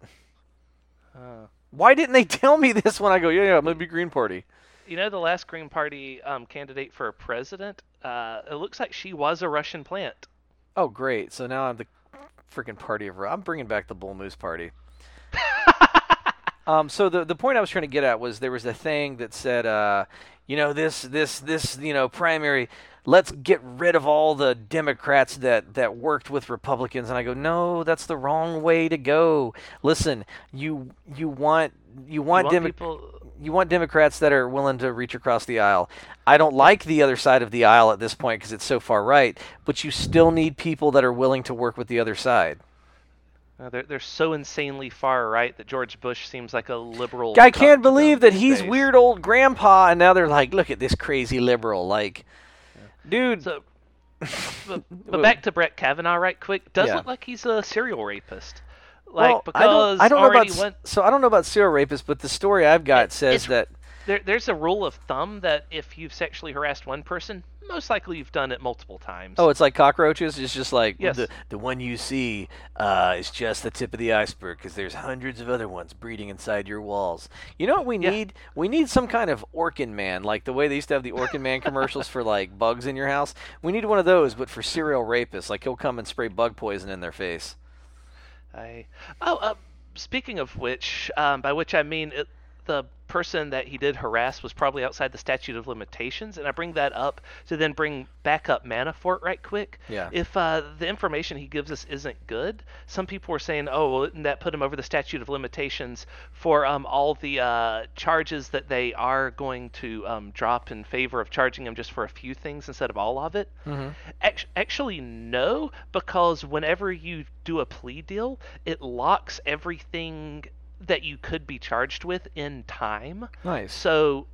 [SPEAKER 2] Uh,
[SPEAKER 1] Why didn't they tell me this when I go, yeah, yeah, I'm gonna be Green Party?
[SPEAKER 2] you know, the last Green Party um, candidate for president. Uh, it looks like she was a Russian plant.
[SPEAKER 1] Oh, great. So now I'm the freaking party of. I'm bringing back the Bull Moose Party. Um, so the the point I was trying to get at was there was a thing that said, uh, you know, this this this you know primary. Let's get rid of all the Democrats that that worked with Republicans, and I go, no, that's the wrong way to go. Listen, you you want you want,
[SPEAKER 2] You want
[SPEAKER 1] Demo-
[SPEAKER 2] people.
[SPEAKER 1] You want Democrats that are willing to reach across the aisle. I don't like the other side of the aisle at this point because it's so far right, but you still need people that are willing to work with the other side.
[SPEAKER 2] Uh, they're they're so insanely far right that George Bush seems like a liberal.
[SPEAKER 1] Guy
[SPEAKER 2] cuck
[SPEAKER 1] can't believe that he's
[SPEAKER 2] days.
[SPEAKER 1] weird old grandpa, and now they're like, look at this crazy liberal. Like, dude,
[SPEAKER 2] So, but, but back to Brett Kavanaugh, right quick. Does
[SPEAKER 1] Yeah.
[SPEAKER 2] look like he's a serial rapist. Like
[SPEAKER 1] well,
[SPEAKER 2] because
[SPEAKER 1] I don't, I don't know about
[SPEAKER 2] went.
[SPEAKER 1] so I don't know about serial rapists, but the story I've got
[SPEAKER 2] It-
[SPEAKER 1] says that
[SPEAKER 2] There, there's a rule of thumb that if you've sexually harassed one person, most likely you've done it multiple times.
[SPEAKER 1] oh, it's like cockroaches. It's just like
[SPEAKER 2] Yes.
[SPEAKER 1] the the one you see uh, is just the tip of the iceberg because there's hundreds of other ones breeding inside your walls. You know what we
[SPEAKER 2] Yeah.
[SPEAKER 1] need? We need some kind of Orkin man, like the way they used to have the Orkin man commercials for like bugs in your house. We need one of those, but for serial rapists. Like he'll come and spray bug poison in their face.
[SPEAKER 2] I oh, uh, speaking of which, um, by which I mean it, the person that he did harass was probably outside the statute of limitations, and I bring that up to then bring back up Manafort right quick.
[SPEAKER 1] Yeah.
[SPEAKER 2] If uh, the information he gives us isn't good, some people were saying, "Oh, well, didn't that put him over the statute of limitations for um, all the uh, charges that they are going to um, drop in favor of charging him just for a few things instead of all of it?" Act- Actually, no, because whenever you do a plea deal, it locks everything that you could be charged with in time.
[SPEAKER 1] Nice.
[SPEAKER 2] So,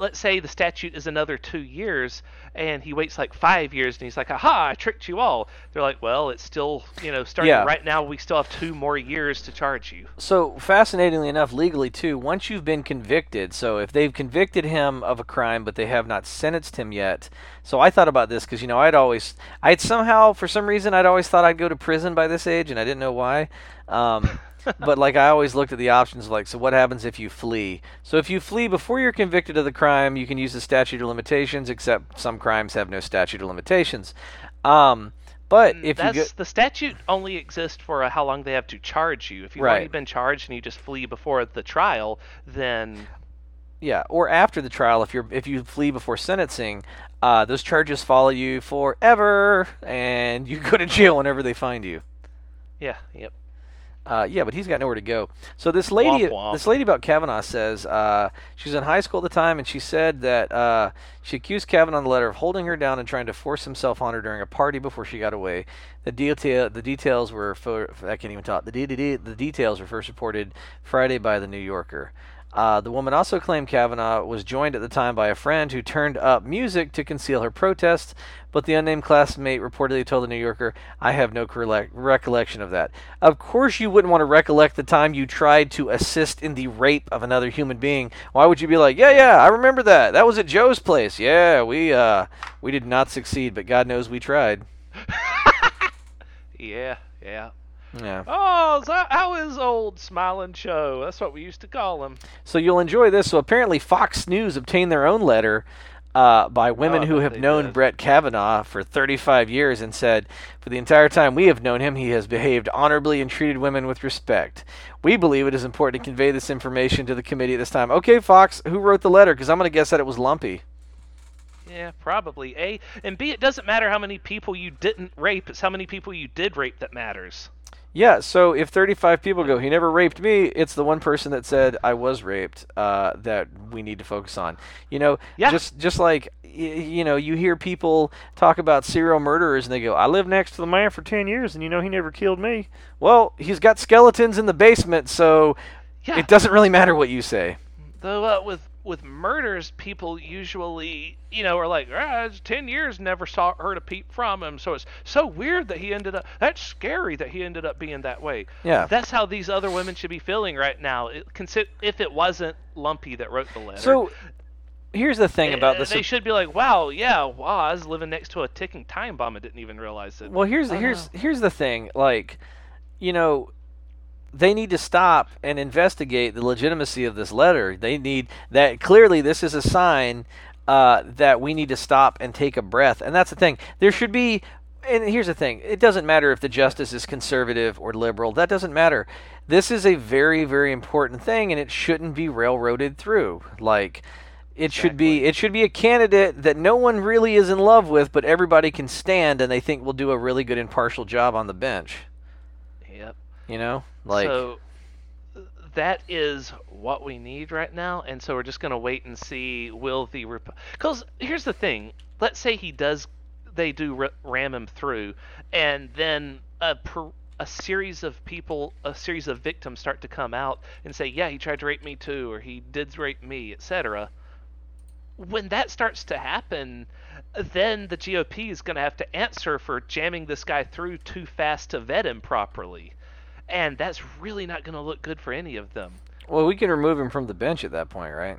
[SPEAKER 2] let's say the statute is another two years, and he waits like five years, and he's like, "Aha! I tricked you all." They're like, "Well, it's still, you know, starting
[SPEAKER 1] Yeah.
[SPEAKER 2] right now. We still have two more years to charge you."
[SPEAKER 1] So, fascinatingly enough, legally too, once you've been convicted, so if they've convicted him of a crime but they have not sentenced him yet, so I thought about this because you know I'd always, I'd somehow for some reason I'd always thought I'd go to prison by this age and I didn't know why. Um, but like I always looked at the options like, so what happens if you flee? So if you flee before you're convicted of the crime, you can use the statute of limitations, except some crimes have no statute of limitations. Um, but if you
[SPEAKER 2] That's
[SPEAKER 1] go,
[SPEAKER 2] the statute only exists for uh, how long they have to charge you. If you've already been charged and you just flee before the trial, then
[SPEAKER 1] Yeah, or after the trial, if you're if you flee before sentencing, uh, those charges follow you forever, and you go to jail whenever they find you.
[SPEAKER 2] yeah, yep.
[SPEAKER 1] Uh, yeah, but he's got nowhere to go. So this lady,
[SPEAKER 2] Womp womp.
[SPEAKER 1] this lady about Kavanaugh says uh, she was in high school at the time, and she said that uh, she accused Kavanaugh in the letter of holding her down and trying to force himself on her during a party before she got away. The detail, the details were, fo- I can't even talk. The, de- de- the details were first reported Friday by the New Yorker. Uh, the woman also claimed Kavanaugh was joined at the time by a friend who turned up music to conceal her protest, but the unnamed classmate reportedly told the New Yorker, I have no recollection of that. Of course, you wouldn't want to recollect the time you tried to assist in the rape of another human being. Why would you be like, yeah, yeah, I remember that. That was at Joe's place. Yeah, we, uh, we did not succeed, but God knows we tried.
[SPEAKER 2] Yeah, yeah.
[SPEAKER 1] Yeah.
[SPEAKER 2] Oh, so how is old Smiling Joe? That's what we used to call him.
[SPEAKER 1] So you'll enjoy this. So apparently, Fox News obtained their own letter uh, by women
[SPEAKER 2] Oh,
[SPEAKER 1] who have known
[SPEAKER 2] did.
[SPEAKER 1] Brett Kavanaugh for 35 years and said, for the entire time we have known him, he has behaved honorably and treated women with respect. We believe it is important to convey this information to the committee at this time. Okay, Fox, who wrote the letter? Because I'm going to guess that it was Lumpy.
[SPEAKER 2] Yeah, probably. A and B. It doesn't matter how many people you didn't rape; it's how many people you did rape that matters.
[SPEAKER 1] Yeah, so if 35 people go, he never raped me, it's the one person that said I was raped uh, that we need to focus on. You know,
[SPEAKER 2] Yeah.
[SPEAKER 1] just just like y- you know, you hear people talk about serial murderers and they go, "I lived next to the man for 10 years and you know he never killed me." Well, he's got skeletons in the basement, so
[SPEAKER 2] Yeah.
[SPEAKER 1] it doesn't really matter what you say.
[SPEAKER 2] Though uh, with with murders, people usually, you know, are like, ah, it's ten years, never saw heard a peep from him. So it's so weird that he ended up. That's scary that he ended up being that way.
[SPEAKER 1] Yeah.
[SPEAKER 2] That's how these other women should be feeling right now. It, if it wasn't Lumpy that wrote the letter.
[SPEAKER 1] So here's the thing about
[SPEAKER 2] uh,
[SPEAKER 1] this
[SPEAKER 2] they should be like, wow, yeah, wow, I was living next to a ticking time bomb and didn't even realize it.
[SPEAKER 1] Well, here's
[SPEAKER 2] Oh,
[SPEAKER 1] here's
[SPEAKER 2] no.
[SPEAKER 1] here's the thing. Like, you know, they need to stop and investigate the legitimacy of this letter. They need that. Clearly, this is a sign uh, that we need to stop and take a breath. And that's the thing. There should be. And here's the thing. It doesn't matter if the justice is conservative or liberal. That doesn't matter. This is a very, very important thing, and it shouldn't be railroaded through. Like, it should be it should be a candidate that no one really is in love with, but everybody can stand and they think will do a really good impartial job on the bench. You know, like
[SPEAKER 2] so that is what we need right now, and so we're just gonna wait and see will the because here's the thing. Let's say he does, they do ram him through, and then a per, a series of people, a series of victims start to come out and say, yeah, he tried to rape me too, or he did rape me, etc. When that starts to happen, then the GOP is going to have to answer for jamming this guy through too fast to vet him properly and that's really not going to look good for any of them.
[SPEAKER 1] well, we can remove him from the bench at that point, right?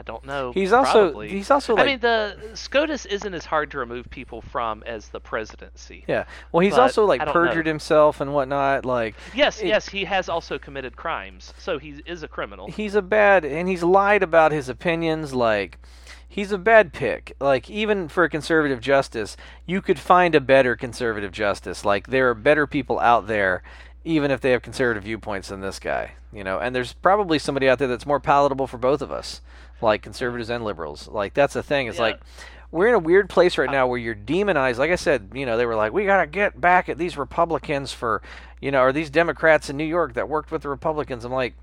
[SPEAKER 2] I, don't know.
[SPEAKER 1] He's also
[SPEAKER 2] probably.
[SPEAKER 1] he's also like
[SPEAKER 2] I mean, the SCOTUS isn't as hard to remove people from as the presidency.
[SPEAKER 1] yeah. Well, he's also like
[SPEAKER 2] don't know.
[SPEAKER 1] perjured himself and whatnot. Like
[SPEAKER 2] Yes,
[SPEAKER 1] It-
[SPEAKER 2] yes, he has also committed crimes, so he is a criminal.
[SPEAKER 1] he's a bad and he's lied about his opinions. Like he's a bad pick. Like even for a conservative justice, you could find a better conservative justice. Like there are better people out there, even if they have conservative viewpoints than this guy. You know, and there's probably somebody out there that's more palatable for both of us, like conservatives and liberals. Like that's the thing. It's
[SPEAKER 2] Yeah.
[SPEAKER 1] like we're in a weird place right now where you're demonized. Like I said, you know, they were like, we got to get back at these Republicans for, you know, or these Democrats in New York that worked with the Republicans. I'm like,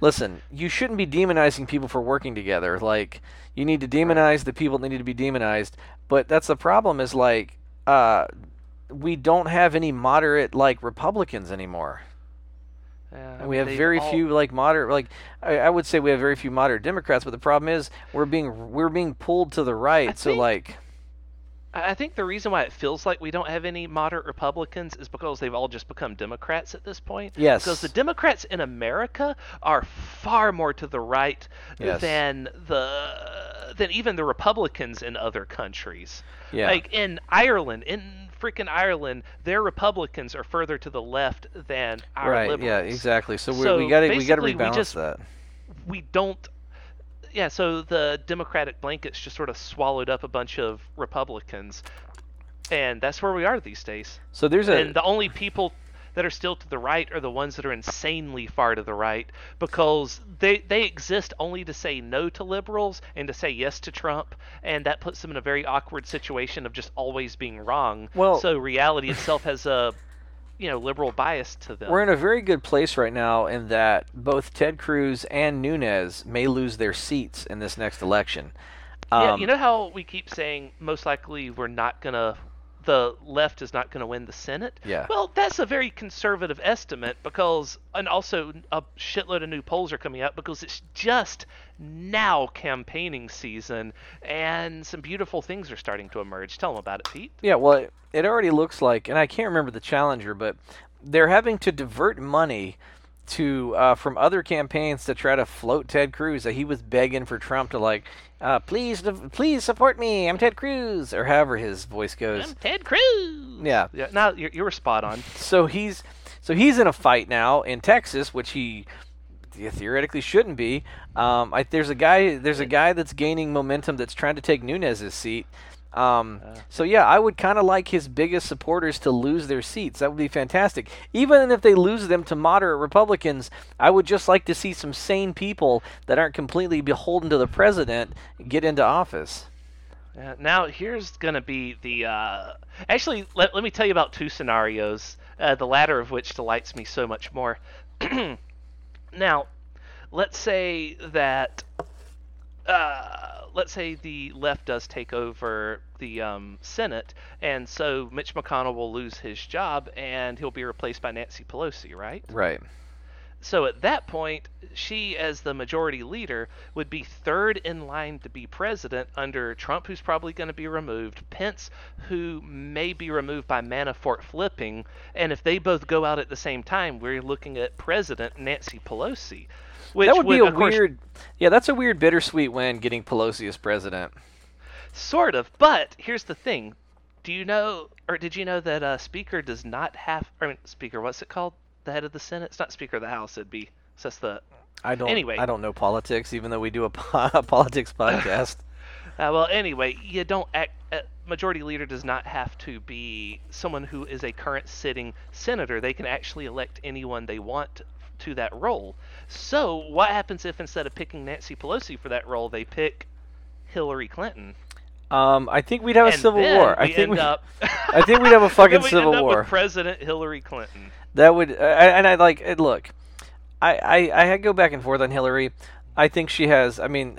[SPEAKER 1] listen, you shouldn't be demonizing people for working together. Like, you need to demonize the people that need to be demonized. But that's the problem is like, uh, we don't have any moderate like Republicans anymore.
[SPEAKER 2] Yeah,
[SPEAKER 1] And we have very
[SPEAKER 2] all-
[SPEAKER 1] few like moderate like I, I would say we have very few moderate Democrats, but the problem is we're being we're being pulled to the right. so
[SPEAKER 2] think-
[SPEAKER 1] like
[SPEAKER 2] I I think the reason why it feels like we don't have any moderate Republicans is because they've all just become Democrats at this point.
[SPEAKER 1] Yes.
[SPEAKER 2] Because the Democrats in America are far more to the right
[SPEAKER 1] Yes.
[SPEAKER 2] than the than even the Republicans in other countries.
[SPEAKER 1] Yeah.
[SPEAKER 2] Like in Ireland, in freaking Ireland, their Republicans are further to the left than our
[SPEAKER 1] right,
[SPEAKER 2] liberals.
[SPEAKER 1] yeah, exactly. So, we
[SPEAKER 2] So
[SPEAKER 1] we got to we got to
[SPEAKER 2] basically, we
[SPEAKER 1] rebalance
[SPEAKER 2] just-
[SPEAKER 1] that.
[SPEAKER 2] we don't yeah so the democratic blankets just sort of swallowed up a bunch of republicans and that's where we are these days
[SPEAKER 1] So there's a
[SPEAKER 2] and the only people that are still to the right are the ones that are insanely far to the right because they they exist only to say no to liberals and to say yes to Trump and that puts them in a very awkward situation of just always being wrong.
[SPEAKER 1] Well-
[SPEAKER 2] so reality itself has a you know liberal bias to them.
[SPEAKER 1] We're in a very good place right now in that both Ted Cruz and Nunes may lose their seats in this next election.
[SPEAKER 2] Yeah,
[SPEAKER 1] Um,
[SPEAKER 2] you know how we keep saying most likely we're not gonna, the left is not gonna win the Senate.
[SPEAKER 1] Yeah.
[SPEAKER 2] Well, that's a very conservative estimate because, and also a shitload of new polls are coming out because it's just now campaigning season and some beautiful things are starting to emerge. Tell them about it, Pete.
[SPEAKER 1] Yeah, well, it, it already looks like, and I can't remember the challenger, but they're having to divert money to uh, from other campaigns to try to float Ted Cruz. That he was begging for Trump to like, uh, please, please support me. I'm Ted Cruz, or however his voice goes.
[SPEAKER 2] I'm Ted Cruz.
[SPEAKER 1] Yeah.
[SPEAKER 2] Yeah. Now you you were spot on.
[SPEAKER 1] So he's so he's in a fight now in Texas, which he theoretically shouldn't be. Um, I, there's a guy there's a guy that's gaining momentum that's trying to take Nunes's seat. Um, so yeah, I would kind of like his biggest supporters to lose their seats. That would be fantastic. Even if they lose them to moderate Republicans, I would just like to see some sane people that aren't completely beholden to the president get into office.
[SPEAKER 2] Uh, now here's gonna be the. Uh, actually, let, let me tell you about two scenarios uh, the latter of which delights me so much more. now, let's say that uh, let's say the left does take over the um, Senate, and so Mitch McConnell will lose his job and he'll be replaced by Nancy Pelosi, right?
[SPEAKER 1] Right.
[SPEAKER 2] So at that point, she, as the majority leader, would be third in line to be president under Trump, who's probably going to be removed, Pence, who may be removed by Manafort flipping, and if they both go out at the same time, we're looking at President Nancy Pelosi. Which
[SPEAKER 1] that would be a
[SPEAKER 2] course,
[SPEAKER 1] weird. Yeah, that's a weird bittersweet win getting Pelosi as president.
[SPEAKER 2] Sort of, but here's the thing: Do you know, or did you know that uh, Speaker does not have? I mean, Speaker, what's it called? The head of the Senate? It's not Speaker of the House. It'd be. So that's the.
[SPEAKER 1] I don't.
[SPEAKER 2] Anyway.
[SPEAKER 1] I don't know politics, even though we do a, po- a politics podcast.
[SPEAKER 2] Uh, well, anyway, you don't act. Uh, majority leader does not have to be someone who is a current sitting senator. They can actually elect anyone they want to that role. So, what happens if instead of picking Nancy Pelosi for that role, they pick Hillary Clinton?
[SPEAKER 1] um, I think we'd have a
[SPEAKER 2] and
[SPEAKER 1] civil war. I think
[SPEAKER 2] end
[SPEAKER 1] we,
[SPEAKER 2] up.
[SPEAKER 1] I think we'd have a fucking civil war.
[SPEAKER 2] President Hillary Clinton.
[SPEAKER 1] That would, uh, and I like it. Look, I, I I go back and forth on Hillary. I think she has. I mean,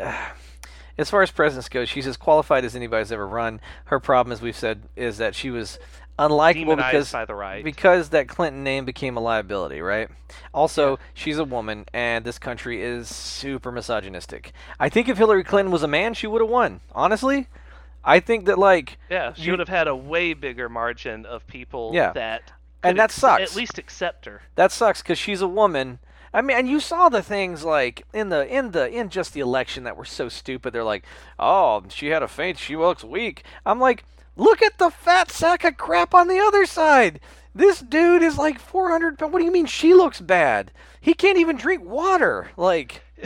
[SPEAKER 1] as far as presidents go, she's as qualified as anybody's ever run. Her problem, as we've said, is that she was unlikable because
[SPEAKER 2] by the right.
[SPEAKER 1] because that Clinton name became a liability, right? Also, she's a woman, and this country is super misogynistic. I think if Hillary Clinton was a man, she would have won. Honestly, I think that like
[SPEAKER 2] yeah, she would have had a way bigger margin of people
[SPEAKER 1] Yeah.
[SPEAKER 2] that.
[SPEAKER 1] And that
[SPEAKER 2] ex-
[SPEAKER 1] sucks.
[SPEAKER 2] At least accept her.
[SPEAKER 1] that sucks because she's a woman. I mean, and you saw the things like in the in the in just the election that were so stupid. They're like, "Oh, she had a faint. She looks weak." I'm like, "Look at the fat sack of crap on the other side. This dude is like 400 pounds. What do you mean she looks bad? He can't even drink water. Like,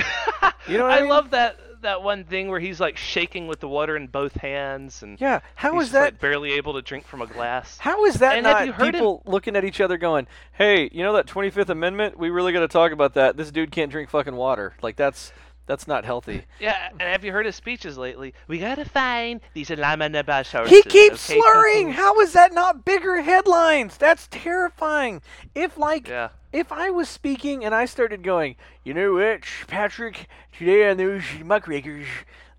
[SPEAKER 1] you know what I,
[SPEAKER 2] I
[SPEAKER 1] mean?
[SPEAKER 2] love that that one thing where he's like shaking with the water in both hands and
[SPEAKER 1] Yeah. How is that?
[SPEAKER 2] like, barely able to drink from a glass.
[SPEAKER 1] How is that
[SPEAKER 2] And
[SPEAKER 1] not
[SPEAKER 2] you heard him-
[SPEAKER 1] people looking at each other going, "Hey, you know that 25th Amendment? We really got to talk about that. This dude can't drink fucking water. Like that's that's not healthy."
[SPEAKER 2] Yeah, and have you heard his speeches lately? We gotta find these Lama Nabash horses.
[SPEAKER 1] He keeps
[SPEAKER 2] okay,
[SPEAKER 1] slurring.
[SPEAKER 2] people?
[SPEAKER 1] How is that not bigger headlines? That's terrifying. If like
[SPEAKER 2] Yeah.
[SPEAKER 1] if I was speaking and I started going, you know what, Patrick, today on those muckrakers,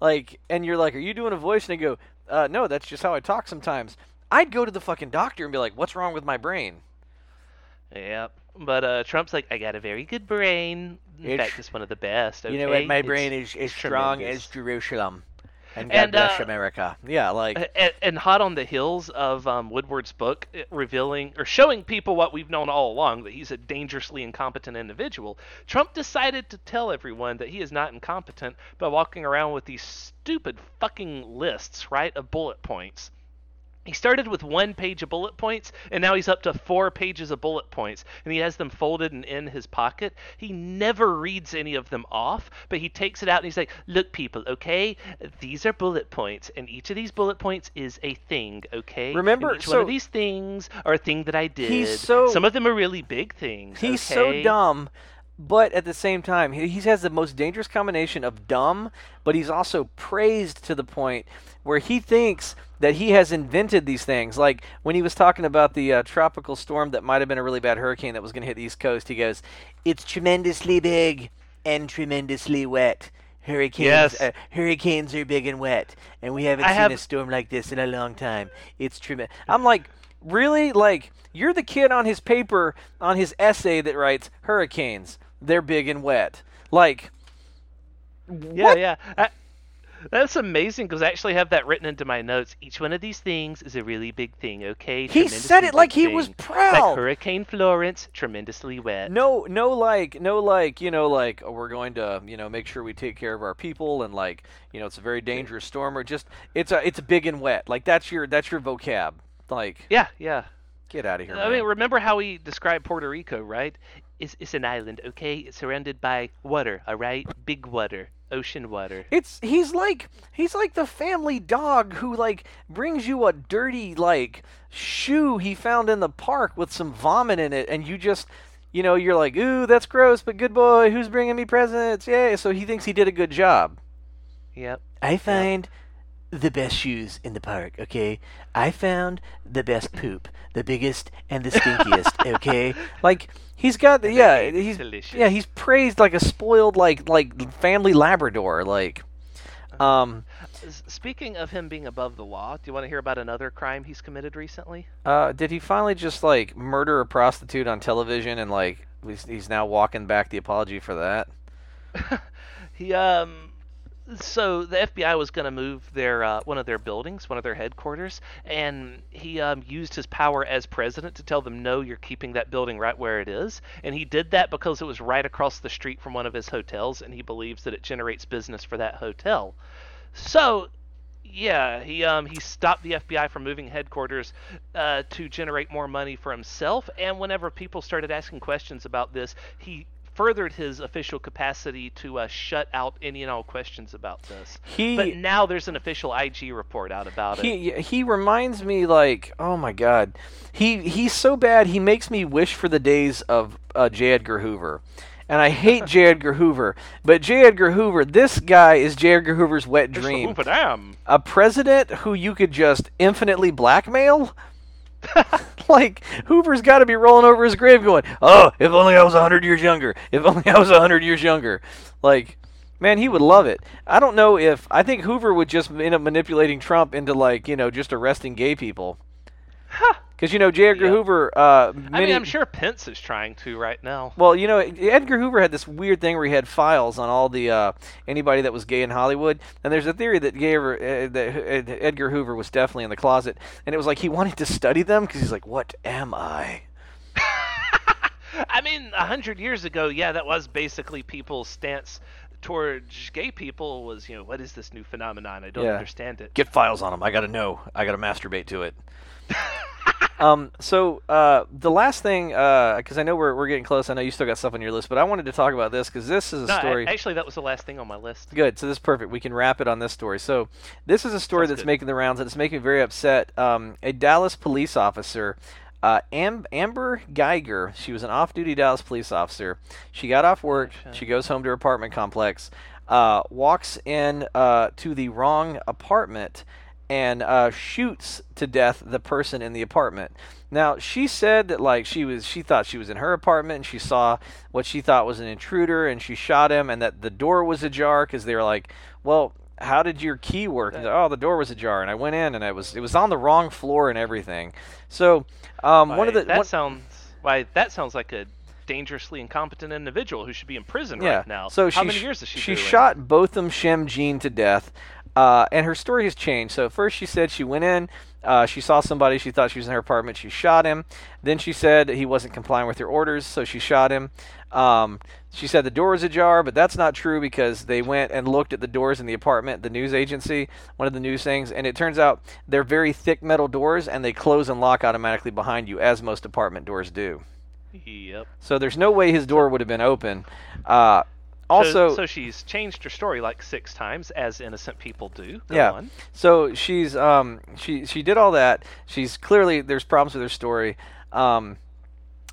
[SPEAKER 1] like, and you're like, are you doing a voice? And I go, uh, no, that's just how I talk sometimes. I'd go to the fucking doctor and be like, what's wrong with my brain?
[SPEAKER 2] Yep. But uh, Trump's like, I got a very good brain. In
[SPEAKER 1] It's-
[SPEAKER 2] fact, it's one of the best.
[SPEAKER 1] You know what, my
[SPEAKER 2] It's-
[SPEAKER 1] brain is as strong as Jerusalem. And God
[SPEAKER 2] And,
[SPEAKER 1] bless
[SPEAKER 2] uh,
[SPEAKER 1] America. Yeah, like,
[SPEAKER 2] and, and hot on the heels of um, Woodward's book revealing or showing people what we've known all along that he's a dangerously incompetent individual, Trump decided to tell everyone that he is not incompetent by walking around with these stupid fucking lists, right, of bullet points. He started with one page of bullet points, and now he's up to four pages of bullet points, and he has them folded and in his pocket. He never reads any of them off, but he takes it out and he's like, "Look, people, okay, these are bullet points, and each of these bullet points is a thing, okay?
[SPEAKER 1] Remember-
[SPEAKER 2] and each one
[SPEAKER 1] so-
[SPEAKER 2] of these things are a thing that I did.
[SPEAKER 1] He's so-
[SPEAKER 2] Some of them are really big things.
[SPEAKER 1] He's so dumb, but at the same time, he, has the most dangerous combination of dumb, but he's also praised to the point where he thinks that he has invented these things. Like when he was talking about the uh, tropical storm that might have been a really bad hurricane that was going to hit the East Coast, he goes, "It's tremendously big and tremendously wet." Hurricanes,
[SPEAKER 2] Yes.
[SPEAKER 1] uh, hurricanes are big and wet, and we haven't
[SPEAKER 2] I
[SPEAKER 1] seen
[SPEAKER 2] have-
[SPEAKER 1] a storm like this in a long time. It's tremendous. I'm like, really? Like, you're the kid on his paper, on his essay that writes hurricanes. They're big and wet. Like,
[SPEAKER 2] Yeah,
[SPEAKER 1] what?
[SPEAKER 2] yeah. I, that's amazing because I actually have that written into my notes. Each one of these things is a really big thing, okay?
[SPEAKER 1] He said it like he was proud.
[SPEAKER 2] Like Hurricane Florence, tremendously wet.
[SPEAKER 1] No, no, like, no, like, you know, like, oh, we're going to, you know, make sure we take care of our people, and like, you know, it's a very dangerous storm, or just, it's a, it's big and wet. Like, that's your, that's your vocab. Like,
[SPEAKER 2] Yeah, yeah.
[SPEAKER 1] get out of here.
[SPEAKER 2] I
[SPEAKER 1] man.
[SPEAKER 2] mean, remember how he described Puerto Rico, right? It's, it's an island, okay? It's surrounded by water, all right? Big water, ocean water.
[SPEAKER 1] It's he's like he's like the family dog who like brings you a dirty like shoe he found in the park with some vomit in it and you just you know you're like ooh that's gross but good boy who's bringing me presents yay so he thinks he did a good job
[SPEAKER 2] Yep.
[SPEAKER 1] I find the best shoes in the park, okay? I found the best poop, the biggest and the stinkiest, okay? Like he's got the, yeah, he's
[SPEAKER 2] delicious.
[SPEAKER 1] yeah, he's praised like a spoiled like like family labrador, like um
[SPEAKER 2] Speaking of him being above the law, do you want to hear about another crime he's committed recently?
[SPEAKER 1] uh did he finally just like murder a prostitute on television and like he's, he's now walking back the apology for that?
[SPEAKER 2] He um so the FBI was going to move their uh, one of their buildings, one of their headquarters, and he um, used his power as president to tell them, "No, you're keeping that building right where it is." And he did that because it was right across the street from one of his hotels, and he believes that it generates business for that hotel. So, yeah, he um he stopped the FBI from moving headquarters uh, to generate more money for himself. And whenever people started asking questions about this, he furthered his official capacity to uh, shut out any and all questions about this.
[SPEAKER 1] He
[SPEAKER 2] But now there's an official IG report out about it.
[SPEAKER 1] He he reminds me like oh my god, he he's so bad he makes me wish for the days of uh, J. Edgar Hoover, and I hate J. Edgar Hoover, but J. Edgar Hoover, this guy is J. Edgar Hoover's wet
[SPEAKER 2] It's the
[SPEAKER 1] dream,
[SPEAKER 2] Hoover Dam.
[SPEAKER 1] a president who you could just infinitely blackmail. like Hoover's got to be rolling over his grave, going, "Oh, if only I was hundred years younger. If only I was hundred years younger." Like, man, he would love it. I don't know if I think Hoover would just end up manipulating Trump into like you know just arresting gay people. Because you know J. Edgar. Hoover. Uh,
[SPEAKER 2] I mean, I'm sure Pence is trying to right now.
[SPEAKER 1] Well, you know, Edgar Hoover had this weird thing where he had files on all the uh, anybody that was gay in Hollywood, and there's a theory that, gay, uh, that uh, Edgar Hoover was definitely in the closet, and it was like he wanted to study them because he's like, "What am I?"
[SPEAKER 2] I mean, a hundred years ago, yeah, that was basically people's stance towards gay people was, you know, what is this new phenomenon? I don't
[SPEAKER 1] Yeah.
[SPEAKER 2] understand it.
[SPEAKER 1] Get files on them. I gotta know. I gotta masturbate to it. um. So uh, the last thing, because I know we're we're getting close. I know you still got stuff on your list, but I wanted to talk about this because this is a
[SPEAKER 2] No, a-
[SPEAKER 1] story.
[SPEAKER 2] actually, that was the last thing on my list.
[SPEAKER 1] Good. So this is perfect. We can wrap it on this story. So this is a story
[SPEAKER 2] Sounds
[SPEAKER 1] that's
[SPEAKER 2] good.
[SPEAKER 1] making the rounds and it's making me very upset. Um, a Dallas police officer, uh, Am- Amber Geiger, she was an off-duty Dallas police officer. She got off work. She goes home to her apartment complex, uh, walks in uh, to the wrong apartment, and uh, shoots to death the person in the apartment. Now she said that like she was she thought she was in her apartment and she saw what she thought was an intruder and she shot him and that the door was ajar because they were like, well, how did your key work? And, oh, the door was ajar and I went in and it was it was on the wrong floor and everything. So um, one of the
[SPEAKER 2] that
[SPEAKER 1] one-
[SPEAKER 2] sounds why that sounds like a dangerously incompetent individual who should be in prison
[SPEAKER 1] yeah.
[SPEAKER 2] right now.
[SPEAKER 1] So
[SPEAKER 2] how
[SPEAKER 1] she
[SPEAKER 2] many
[SPEAKER 1] sh-
[SPEAKER 2] years is she?
[SPEAKER 1] She
[SPEAKER 2] doing?
[SPEAKER 1] shot Botham Shem Jean to death, uh, and her story has changed. So first she said she went in, uh, she saw somebody, she thought she was in her apartment, she shot him. Then she said he wasn't complying with her orders, so she shot him. Um, she said the door was ajar, but that's not true because they went and looked at the doors in the apartment, the news agency, one of the news things, and it turns out they're very thick metal doors and they close and lock automatically behind you, as most apartment doors do.
[SPEAKER 2] Yep.
[SPEAKER 1] So there's no way his door would have been open. Uh, also,
[SPEAKER 2] so, so she's changed her story like six times, as innocent people do. Go
[SPEAKER 1] yeah.
[SPEAKER 2] on.
[SPEAKER 1] So she's um she she did all that. She's clearly there's problems with her story. Um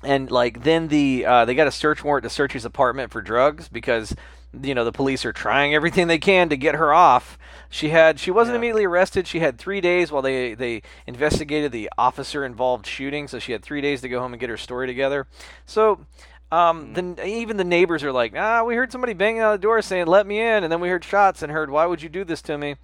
[SPEAKER 1] and like then the uh, they got a search warrant to search his apartment for drugs because you know the police are trying everything they can to get her off. She had she wasn't
[SPEAKER 2] Yeah.
[SPEAKER 1] immediately arrested. She had 3 days while they they investigated the officer involved shooting, so she had 3 days to go home and get her story together. So um, then even the neighbors are like, ah, we heard somebody banging on the door saying, "Let me in," and then we heard shots and heard, "Why would you do this to me?"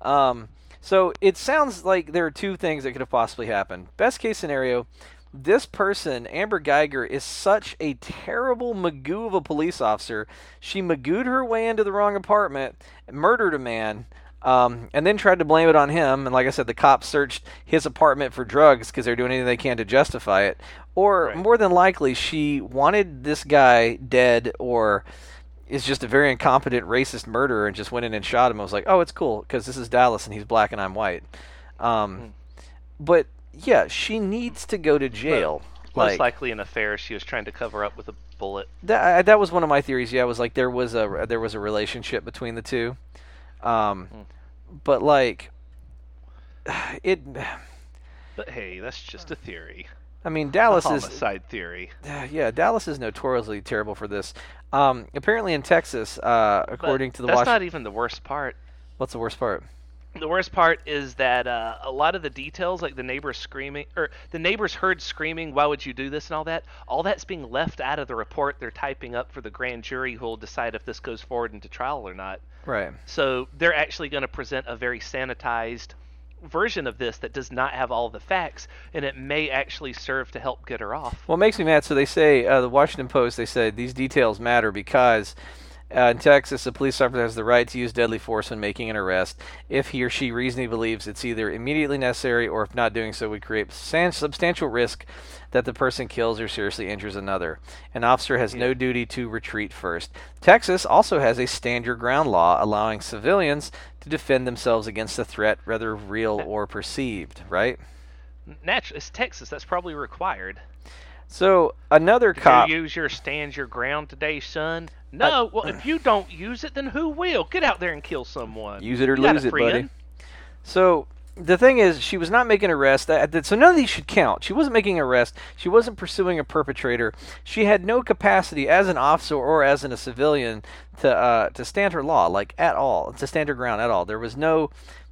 [SPEAKER 1] Um, so it sounds like there are two things that could have possibly happened. Best case scenario, this person, Amber Geiger, is such a terrible magoo of a police officer. She magooed her way into the wrong apartment, murdered a man, um, and then tried to blame it on him. And like I said, the cops searched his apartment for drugs because they're doing anything they can to justify it. Or
[SPEAKER 2] Right.
[SPEAKER 1] more than likely, she wanted this guy dead or is just a very incompetent racist murderer and just went in and shot him. I was like, oh, it's cool because this is Dallas and he's black and I'm white. Um, But yeah, she needs to go to jail.
[SPEAKER 2] Most
[SPEAKER 1] like
[SPEAKER 2] likely an affair she was trying to cover up with a bullet.
[SPEAKER 1] that, that was one of my theories. Yeah, I was like there was a there was a relationship between the two. Um,
[SPEAKER 2] Hmm.
[SPEAKER 1] but like it.
[SPEAKER 2] But hey, that's just a theory.
[SPEAKER 1] I mean, Dallas is
[SPEAKER 2] homicide theory.
[SPEAKER 1] yeah, Dallas is notoriously terrible for this. Um, apparently in Texas, uh,
[SPEAKER 2] But
[SPEAKER 1] according to the
[SPEAKER 2] that's
[SPEAKER 1] Washington,
[SPEAKER 2] not even the worst part.
[SPEAKER 1] what's the worst part?
[SPEAKER 2] The worst part is that uh, a lot of the details, like the neighbors screaming, or the neighbors heard screaming, "Why would you do this?" and all that, all that's being left out of the report they're typing up for the grand jury, who will decide if this goes forward into trial or not.
[SPEAKER 1] Right.
[SPEAKER 2] So they're actually going to present a very sanitized version of this that does not have all the facts, and it may actually serve to help get her off.
[SPEAKER 1] Well, it makes me mad. So they say, uh, the Washington Post, they said these details matter because uh, in Texas, a police officer has the right to use deadly force when making an arrest if he or she reasonably believes it's either immediately necessary or if not doing so would create san- substantial risk that the person kills or seriously injures another. An officer has no duty to retreat first. Texas also has a stand your ground law allowing civilians to defend themselves against a threat, whether real or perceived, right?
[SPEAKER 2] Naturally, it's Texas. That's probably required.
[SPEAKER 1] So another
[SPEAKER 2] Did
[SPEAKER 1] cop.
[SPEAKER 2] you use your stand your ground today, son? No. well, if you don't use it, then who will? Get out there and kill someone.
[SPEAKER 1] Use it or
[SPEAKER 2] You
[SPEAKER 1] lose it, buddy. So the thing is, she was not making arrest. So none of these should count. She wasn't making arrest. She wasn't pursuing a perpetrator. She had no capacity as an officer or as an, a civilian to uh, to stand her law, like at all, to stand her ground at all. There was no,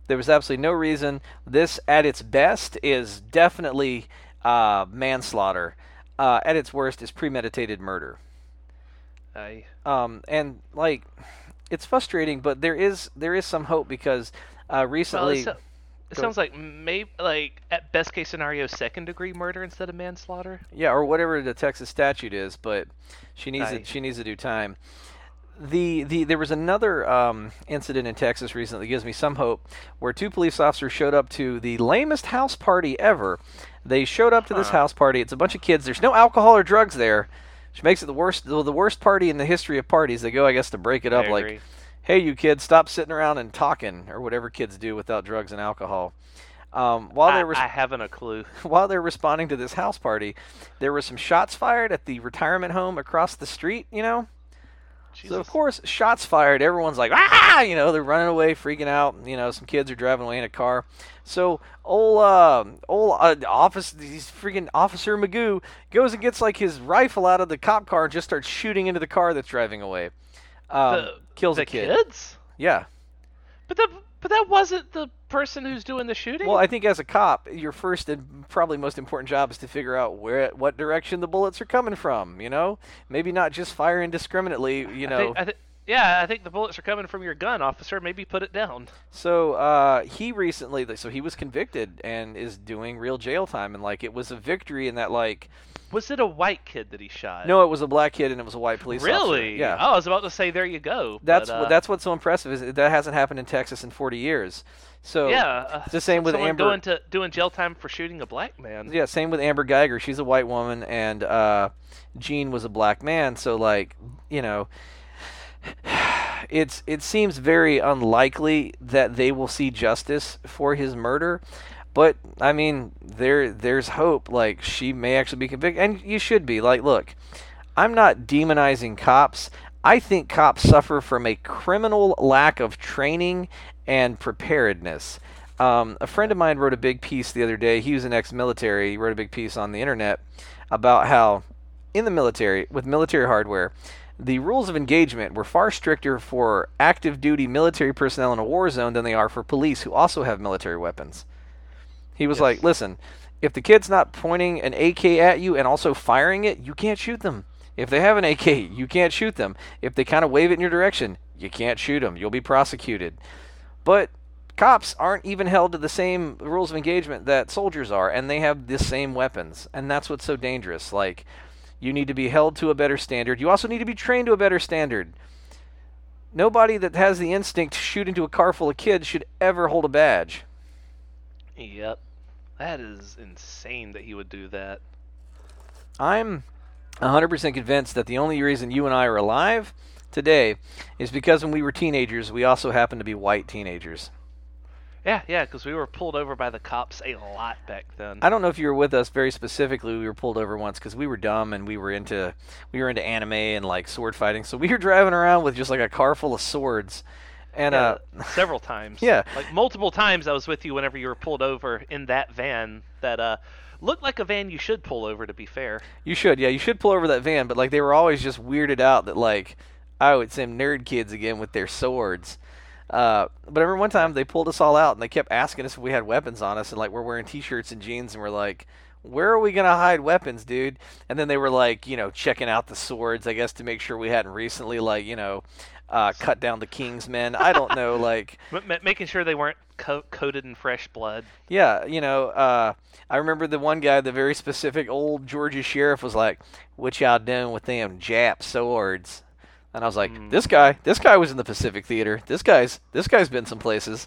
[SPEAKER 1] there was absolutely no reason. This, at its best, is definitely uh, manslaughter. Uh, at its worst, is premeditated murder.
[SPEAKER 2] Aye.
[SPEAKER 1] Um, and like, it's frustrating, but there is there is some hope because uh, recently.
[SPEAKER 2] it, it
[SPEAKER 1] Go.
[SPEAKER 2] sounds like maybe like at best case scenario, second degree murder instead of manslaughter.
[SPEAKER 1] Yeah, or whatever the Texas statute is, but she needs to,
[SPEAKER 2] Right.
[SPEAKER 1] she needs to do time. The, the there was another um, incident in Texas recently that gives me some hope, where two police officers showed up to the lamest house party ever. They showed up to this house party. It's a bunch of kids. There's no alcohol or drugs there, which makes it the worst the, worst party in the history of parties. They go, I guess, to break it up.
[SPEAKER 2] I
[SPEAKER 1] like,
[SPEAKER 2] agree.
[SPEAKER 1] hey, you kids, stop sitting around and talking, or whatever kids do without drugs and alcohol. Um, while
[SPEAKER 2] I,
[SPEAKER 1] they were
[SPEAKER 2] I haven't a clue.
[SPEAKER 1] while they're responding to this house party, there were some shots fired at the retirement home across the street, you know? So, of course, shots fired. Everyone's like, ah! You know, they're running away, freaking out. You know, some kids are driving away in a car. So, old, uh, old uh, office, these freaking Officer Magoo goes and gets, like, his rifle out of the cop car and just starts shooting into the car that's driving away. Um,
[SPEAKER 2] the,
[SPEAKER 1] kills
[SPEAKER 2] the
[SPEAKER 1] a kid.
[SPEAKER 2] kids.
[SPEAKER 1] Yeah.
[SPEAKER 2] But that but that wasn't the person who's doing the shooting.
[SPEAKER 1] Well, I think as a cop, your first and probably most important job is to figure out where, what direction the bullets are coming from. You know, maybe not just fire indiscriminately. You
[SPEAKER 2] I
[SPEAKER 1] know,
[SPEAKER 2] think, I thi- yeah, I think the bullets are coming from your gun, officer. Maybe put it down.
[SPEAKER 1] so uh, he recently, so he was convicted and is doing real jail time, and like it was a victory in that like,
[SPEAKER 2] Was it a white kid that he shot?
[SPEAKER 1] no, it was a black kid and it was a white police officer.
[SPEAKER 2] Really?
[SPEAKER 1] Yeah.
[SPEAKER 2] Oh, I was about to say, there you go.
[SPEAKER 1] That's
[SPEAKER 2] but, uh,
[SPEAKER 1] that's what's so impressive is that, hasn't happened in Texas in 40 years. So
[SPEAKER 2] yeah. Uh,
[SPEAKER 1] it's the same with Amber.
[SPEAKER 2] going to doing jail time for shooting a black man.
[SPEAKER 1] Yeah, same with Amber Geiger. She's a white woman, and uh, Jean was a black man. So, like, you know, it's it seems very unlikely that they will see justice for his murder. But I mean, there there's hope. Like, she may actually be convicted, and you should be. Like, look, I'm not demonizing cops. I think cops suffer from a criminal lack of training and preparedness. Um, a friend of mine wrote a big piece the other day. He was an ex-military. He wrote a big piece on the internet about how, in the military, with military hardware, the rules of engagement were far stricter for active duty military personnel in a war zone than they are for police who also have military weapons. He was
[SPEAKER 2] Yes.
[SPEAKER 1] like, listen, if the kid's not pointing an AK at you and also firing it, you can't shoot them. If they have an AK, you can't shoot them. If they kind of wave it in your direction, you can't shoot them. You'll be prosecuted. But cops aren't even held to the same rules of engagement that soldiers are, and they have the same weapons. And that's what's so dangerous. Like, you need to be held to a better standard. You also need to be trained to a better standard. Nobody that has the instinct to shoot into a car full of kids should ever hold a badge.
[SPEAKER 2] Yep. That is insane that he would do that.
[SPEAKER 1] I'm 100% convinced that the only reason you and I are alive today is because when we were teenagers, we also happened to be white teenagers.
[SPEAKER 2] Yeah, yeah, because we were pulled over by the cops a lot back then.
[SPEAKER 1] I don't know if you were with us very specifically. We were pulled over once because we were dumb and we were into we were into anime and like sword fighting. So we were driving around with just like a car full of swords, and
[SPEAKER 2] Yeah,
[SPEAKER 1] uh,
[SPEAKER 2] several times.
[SPEAKER 1] Yeah.
[SPEAKER 2] like multiple times I was with you whenever you were pulled over in that van that uh looked like a van you should pull over. To be fair,
[SPEAKER 1] you should yeah you should pull over that van. But like they were always just weirded out that like oh it's them nerd kids again with their swords. Uh, but every one time they pulled us all out and they kept asking us if we had weapons on us, and like we're wearing t-shirts and jeans, and we're like, "Where are we gonna hide weapons, dude?" And then they were like, you know, checking out the swords, I guess, to make sure we hadn't recently, like, you know, uh, cut down the king's men. I don't know, like.
[SPEAKER 2] M- making sure they weren't co- coated in fresh blood.
[SPEAKER 1] Yeah, you know, uh, I remember the one guy, the very specific old Georgia sheriff, was like, "What y'all doing with them Jap swords?" And I was like,
[SPEAKER 2] Mm.
[SPEAKER 1] "This guy, this guy was in the Pacific Theater. This guy's, this guy's been some places."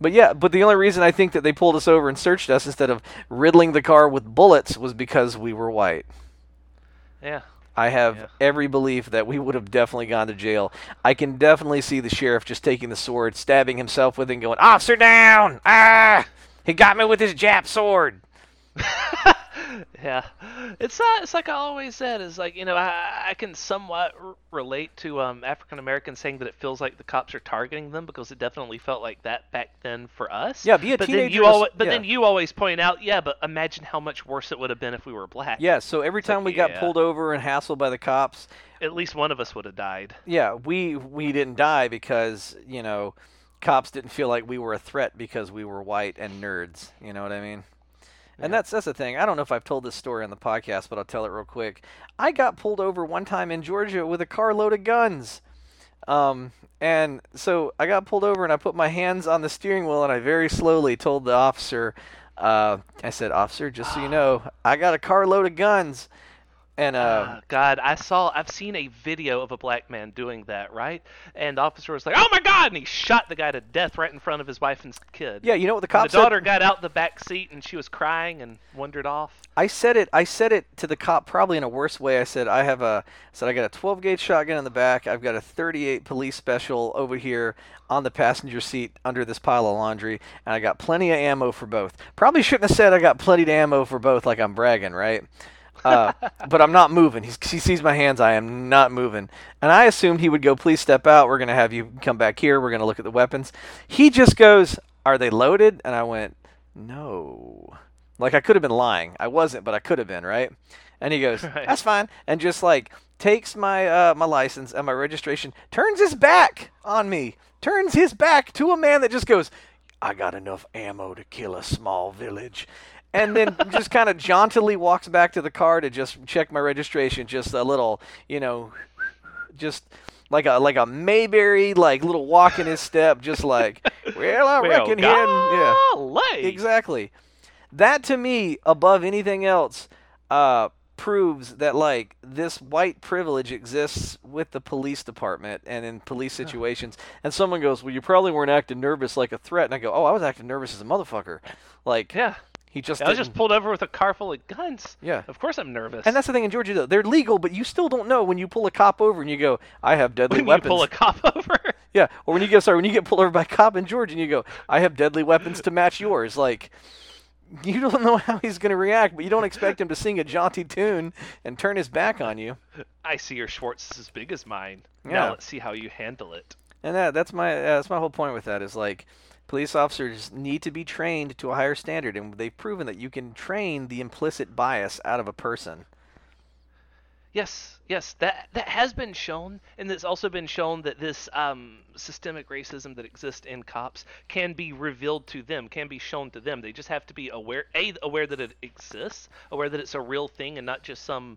[SPEAKER 1] but yeah, but the only reason I think that they pulled us over and searched us instead of riddling the car with bullets was because we were white.
[SPEAKER 2] Yeah.
[SPEAKER 1] I have
[SPEAKER 2] Yeah.
[SPEAKER 1] every belief that we would have definitely gone to jail. I can definitely see the sheriff just taking the sword, stabbing himself with it, and going, "Officer down! Ah, he got me with his Jap sword."
[SPEAKER 2] yeah, it's uh, it's like I always said. Is like you know I I can somewhat r- relate to um African Americans saying that it feels like the cops are targeting them because it definitely felt like that back then for us.
[SPEAKER 1] Yeah, be a
[SPEAKER 2] but
[SPEAKER 1] teenager
[SPEAKER 2] Then you
[SPEAKER 1] is-
[SPEAKER 2] always, but
[SPEAKER 1] yeah.
[SPEAKER 2] then you always point out, yeah, but imagine how much worse it would have been if we were black.
[SPEAKER 1] Yeah. So every
[SPEAKER 2] It's like,
[SPEAKER 1] time we got pulled over and hassled by the cops,
[SPEAKER 2] At least one of us would have died.
[SPEAKER 1] yeah, we we didn't die because you know, cops didn't feel like we were a threat because we were white and nerds. You know what I mean? And that's that's the thing. I don't know if I've told this story on the podcast, but I'll tell it real quick. I got pulled over one time in Georgia with a car load of guns. Um, and so I got pulled over and I put my hands on the steering wheel and I very slowly told the officer, uh, I said, "Officer, just so you know, I got a car load of guns." And uh,
[SPEAKER 2] Ah, God, I saw, I've seen a video of a black man doing that, right? And the officer was like, "Oh my God!" and he shot the guy to death right in front of his wife and kid.
[SPEAKER 1] yeah, you know what the cop
[SPEAKER 2] the daughter
[SPEAKER 1] said?
[SPEAKER 2] got out the back seat and she was crying and wandered off.
[SPEAKER 1] I said it. I said it to the cop probably in a worse way. I said I have a. I said I got a 12 gauge shotgun in the back. I've got a 38 police special over here on the passenger seat under this pile of laundry, and I got plenty of ammo for both. Probably shouldn't have said I got plenty of ammo for both, like I'm bragging, right? Uh, but I'm not moving. He's, he sees my hands. I am not moving. And I assumed he would go, please step out. We're going to have you come back here. We're going to look at the weapons. He just goes, are they loaded? And I went, no. Like I could have been lying. I wasn't, but I could have been, right? And he goes,
[SPEAKER 2] Right.
[SPEAKER 1] that's fine. And just like takes my uh, my license and my registration, turns his back on me, turns his back to a man that just goes, I got enough ammo to kill a small village. And then just kind of jauntily walks back to the car to just check my registration, just a little, you know, just like a like a Mayberry like little walk in his step, just like, well, I
[SPEAKER 2] Well,
[SPEAKER 1] reckon him, yeah. Exactly. That to me, above anything else, uh, proves that like this white privilege exists with the police department and in police situations. And someone goes, "Well, you probably weren't acting nervous like a threat." And I go, "Oh, I was acting nervous as a motherfucker." Like
[SPEAKER 2] Yeah.
[SPEAKER 1] He just
[SPEAKER 2] I was just pulled over with a car full of guns.
[SPEAKER 1] Yeah.
[SPEAKER 2] Of course I'm nervous.
[SPEAKER 1] And that's the thing in Georgia though. They're legal, but you still don't know when you pull a cop over and you go, "I have deadly
[SPEAKER 2] when
[SPEAKER 1] weapons."
[SPEAKER 2] you pull a cop over.
[SPEAKER 1] Yeah, or when you get sorry, when you get pulled over by a cop in Georgia and you go, "I have deadly weapons to match yours," like you don't know how he's going to react, but you don't expect him to sing a jaunty tune and turn his back on you.
[SPEAKER 2] I see your Schwartz is as big as mine.
[SPEAKER 1] Yeah.
[SPEAKER 2] Now let's see how you handle it.
[SPEAKER 1] And that that's my uh, that's my whole point with that is like police officers need to be trained to a higher standard, and they've proven that you can train the implicit bias out of a person.
[SPEAKER 2] Yes, yes, that that has been shown, and it's also been shown that this um, systemic racism that exists in cops can be revealed to them, can be shown to them. They just have to be aware, a aware that it exists, aware that it's a real thing and not just some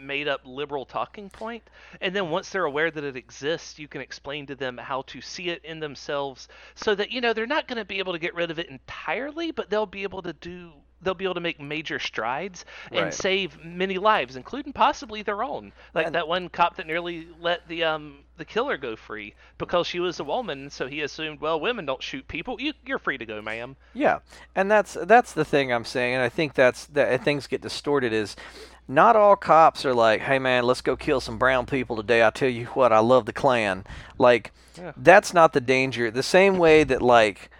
[SPEAKER 2] made up liberal talking point. And then once they're aware that it exists, you can explain to them how to see it in themselves, so that you know they're not going to be able to get rid of it entirely, but they'll be able to do. They'll be able to make major strides and
[SPEAKER 1] Right.
[SPEAKER 2] save many lives, including possibly their own. Like
[SPEAKER 1] And-
[SPEAKER 2] that one cop that nearly let the um the killer go free because she was a woman, so he assumed, well, women don't shoot people. You you're free to go, ma'am.
[SPEAKER 1] Yeah, and that's that's the thing I'm saying, and I think that's that things get distorted. Is not all cops are like, "Hey man, let's go kill some brown people today." I tell you what, I love the Klan. Like,
[SPEAKER 2] Yeah.
[SPEAKER 1] that's not the danger. The same way that like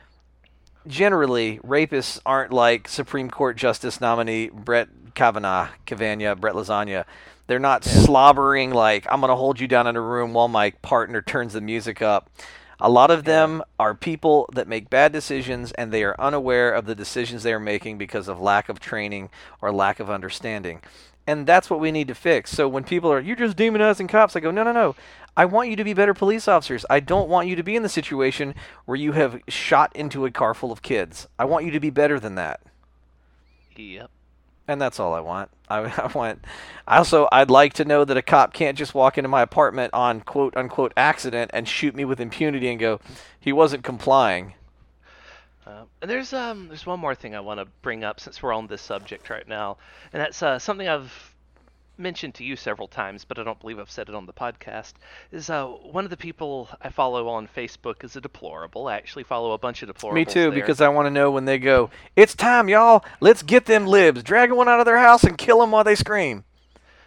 [SPEAKER 1] generally rapists aren't like Supreme Court Justice nominee Brett Kavanaugh, Kavanaugh, Brett Lasagna. They're not slobbering like I'm gonna hold you down in a room while my partner turns the music up. A lot of them are people that make bad decisions and they are unaware of the decisions they are making because of lack of training or lack of understanding. And that's what we need to fix. So when people are, you're just demonizing cops, I go, no, no, no. I want you to be better police officers. I don't want you to be in the situation where you have shot into a car full of kids. I want you to be better than that.
[SPEAKER 2] Yep.
[SPEAKER 1] And that's all I want. I, I want. I also, I'd like to know that a cop can't just walk into my apartment on quote unquote accident and shoot me with impunity and go, he wasn't complying.
[SPEAKER 2] Uh, and there's um there's one more thing I want to bring up since we're on this subject right now, and that's uh, something I've mentioned to you several times, but I don't believe I've said it on the podcast. Is uh, one of the people I follow on Facebook is a deplorable. I actually follow a bunch of deplorables.
[SPEAKER 1] Me too,
[SPEAKER 2] there.
[SPEAKER 1] because I want to know when they go, it's time, y'all. Let's get them libs. Drag one out of their house and kill them while they scream.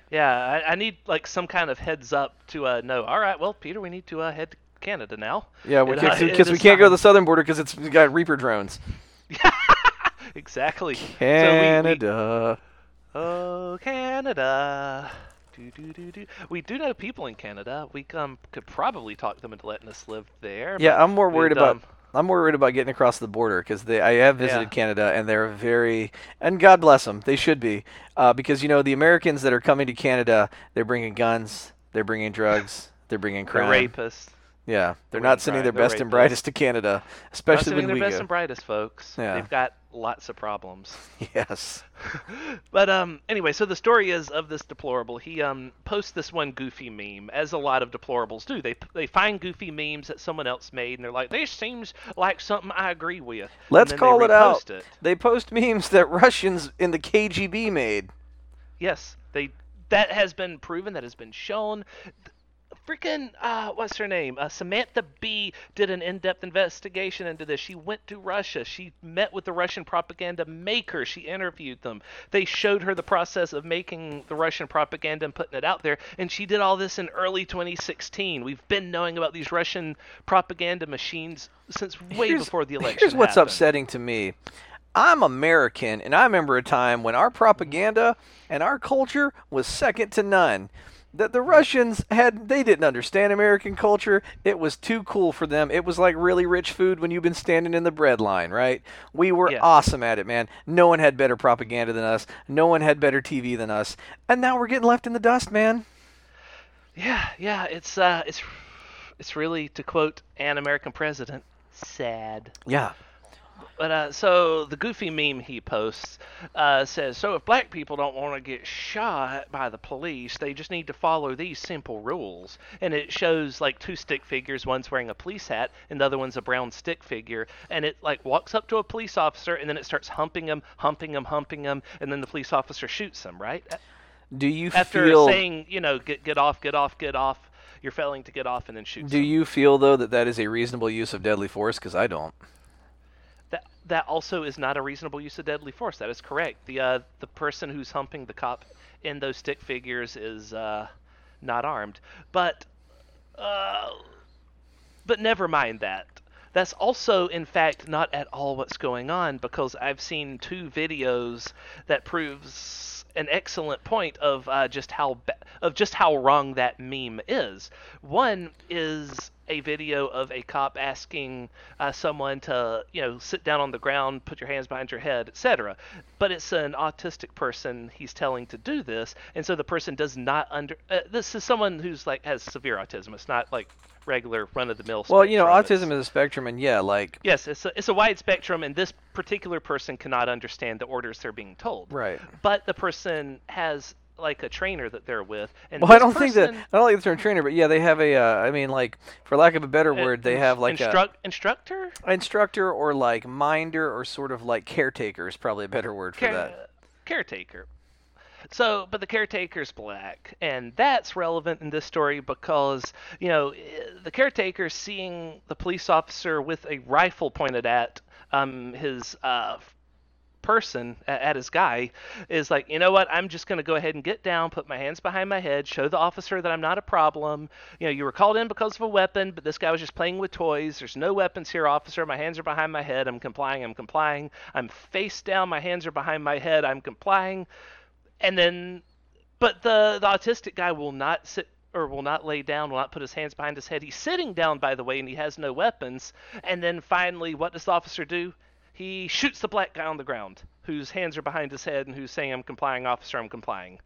[SPEAKER 2] Yeah, I, I need like some kind of heads up to uh, know. All right, well, Peter, we need to uh, head to Canada now.
[SPEAKER 1] Yeah,
[SPEAKER 2] It, uh,
[SPEAKER 1] because
[SPEAKER 2] it
[SPEAKER 1] we can't go to the southern border because it's we got Reaper drones.
[SPEAKER 2] exactly. So we- we-
[SPEAKER 1] Canada.
[SPEAKER 2] Oh, Canada. Do, do, do, do. We do know people in Canada. We um, could probably talk them into letting us live there.
[SPEAKER 1] Yeah, I'm more worried about
[SPEAKER 2] um,
[SPEAKER 1] I'm more worried about getting across the border because I have visited
[SPEAKER 2] Yeah.
[SPEAKER 1] Canada and they're very and God bless them, they should be uh, because you know the Americans that are coming to Canada, they're bringing guns, they're bringing drugs, they're bringing
[SPEAKER 2] they're
[SPEAKER 1] crime.
[SPEAKER 2] rapists.
[SPEAKER 1] Yeah, they're
[SPEAKER 2] They're
[SPEAKER 1] not sending
[SPEAKER 2] crime,
[SPEAKER 1] their
[SPEAKER 2] they're
[SPEAKER 1] best and brightest to Canada,
[SPEAKER 2] Not
[SPEAKER 1] especially
[SPEAKER 2] sending
[SPEAKER 1] when we
[SPEAKER 2] their best
[SPEAKER 1] go.
[SPEAKER 2] and brightest, folks.
[SPEAKER 1] Yeah.
[SPEAKER 2] They've got lots of problems.
[SPEAKER 1] Yes.
[SPEAKER 2] But um, anyway, so the story is of this deplorable. He um posts this one goofy meme, as a lot of deplorables do. They they find goofy memes that someone else made, and they're like, "This seems like something I agree with."
[SPEAKER 1] Let's call it out.
[SPEAKER 2] it.
[SPEAKER 1] They post memes that Russians in the KGB made.
[SPEAKER 2] Yes, they. That has been proven. That has been shown. Freaking, uh, what's her name? Uh, Samantha Bee did an in-depth investigation into this. She went to Russia. She met with the Russian propaganda maker. She interviewed them. They showed her the process of making the Russian propaganda and putting it out there. And she did all this in early 2016. We've been knowing about these Russian propaganda machines since way
[SPEAKER 1] Here's-
[SPEAKER 2] before the election.
[SPEAKER 1] Here's what's
[SPEAKER 2] happened.
[SPEAKER 1] upsetting to me. I'm American, and I remember a time when our propaganda and our culture was second to none. That the Russians had, they didn't understand American culture. It was too cool for them. It was like really rich food when you've been standing in the bread line, right? We were
[SPEAKER 2] Yeah.
[SPEAKER 1] awesome at it, man. No one had better propaganda than us. No one had better TV than us. And now we're getting left in the dust, man.
[SPEAKER 2] Yeah, yeah, it's uh, it's it's really to quote an American president, sad.
[SPEAKER 1] Yeah.
[SPEAKER 2] But uh, so the goofy meme he posts uh, says, "So if black people don't want to get shot by the police, they just need to follow these simple rules." And it shows like two stick figures. One's wearing a police hat, and the other one's a brown stick figure. And it like walks up to a police officer, and then it starts humping him, humping him, humping him, and then the police officer shoots him. Right
[SPEAKER 1] Do you feel
[SPEAKER 2] after
[SPEAKER 1] feel
[SPEAKER 2] saying, you know, get get off, get off, get off. You're failing to get off, and then shoots
[SPEAKER 1] do
[SPEAKER 2] him.
[SPEAKER 1] you feel though that that is a reasonable use of deadly force cuz I don't.
[SPEAKER 2] That that also is not a reasonable use of deadly force. That is correct. The uh, the person who's humping the cop in those stick figures is uh, not armed. But uh, but never mind that. That's also, in fact, not at all what's going on because I've seen two videos that proves an excellent point of uh, just how of just how wrong that meme is. One is a video of a cop asking uh, someone to, you know, sit down on the ground, put your hands behind your head, etc. But it's an autistic person he's telling to do this, and so the person does not under. Uh, this is someone who's like has severe autism. It's not like regular run of the mill.
[SPEAKER 1] Well, you know, autism is a spectrum, and yeah, like
[SPEAKER 2] Yes, it's a, it's a wide spectrum, and this particular person cannot understand the orders they're being told.
[SPEAKER 1] right.
[SPEAKER 2] But the person has like a trainer that they're with, and
[SPEAKER 1] Well, I don't think that I don't think they're a trainer, but yeah, they have a. Uh, I mean, like for lack of a better
[SPEAKER 2] uh,
[SPEAKER 1] word, they have like
[SPEAKER 2] instructor.
[SPEAKER 1] a instructor or like minder or sort of like caretaker is probably a better word for
[SPEAKER 2] Care-
[SPEAKER 1] that.
[SPEAKER 2] caretaker. So, but the caretaker's black, and that's relevant in this story because you know eh, the caretaker seeing the police officer with a rifle pointed at um, his uh, person at his guy is like, you know what? I'm just going to go ahead and get down, put my hands behind my head, show the officer that I'm not a problem. You know, you were called in because of a weapon, but this guy was just playing with toys. There's no weapons here, officer. My hands are behind my head. I'm complying. I'm complying. I'm face down. My hands are behind my head. I'm complying. And then, but the the autistic guy will not sit or will not lay down, will not put his hands behind his head. He's sitting down, by the way, and he has no weapons. And then finally, what does the officer do? He shoots the black guy on the ground, whose hands are behind his head and who's saying, I'm complying, officer, I'm complying.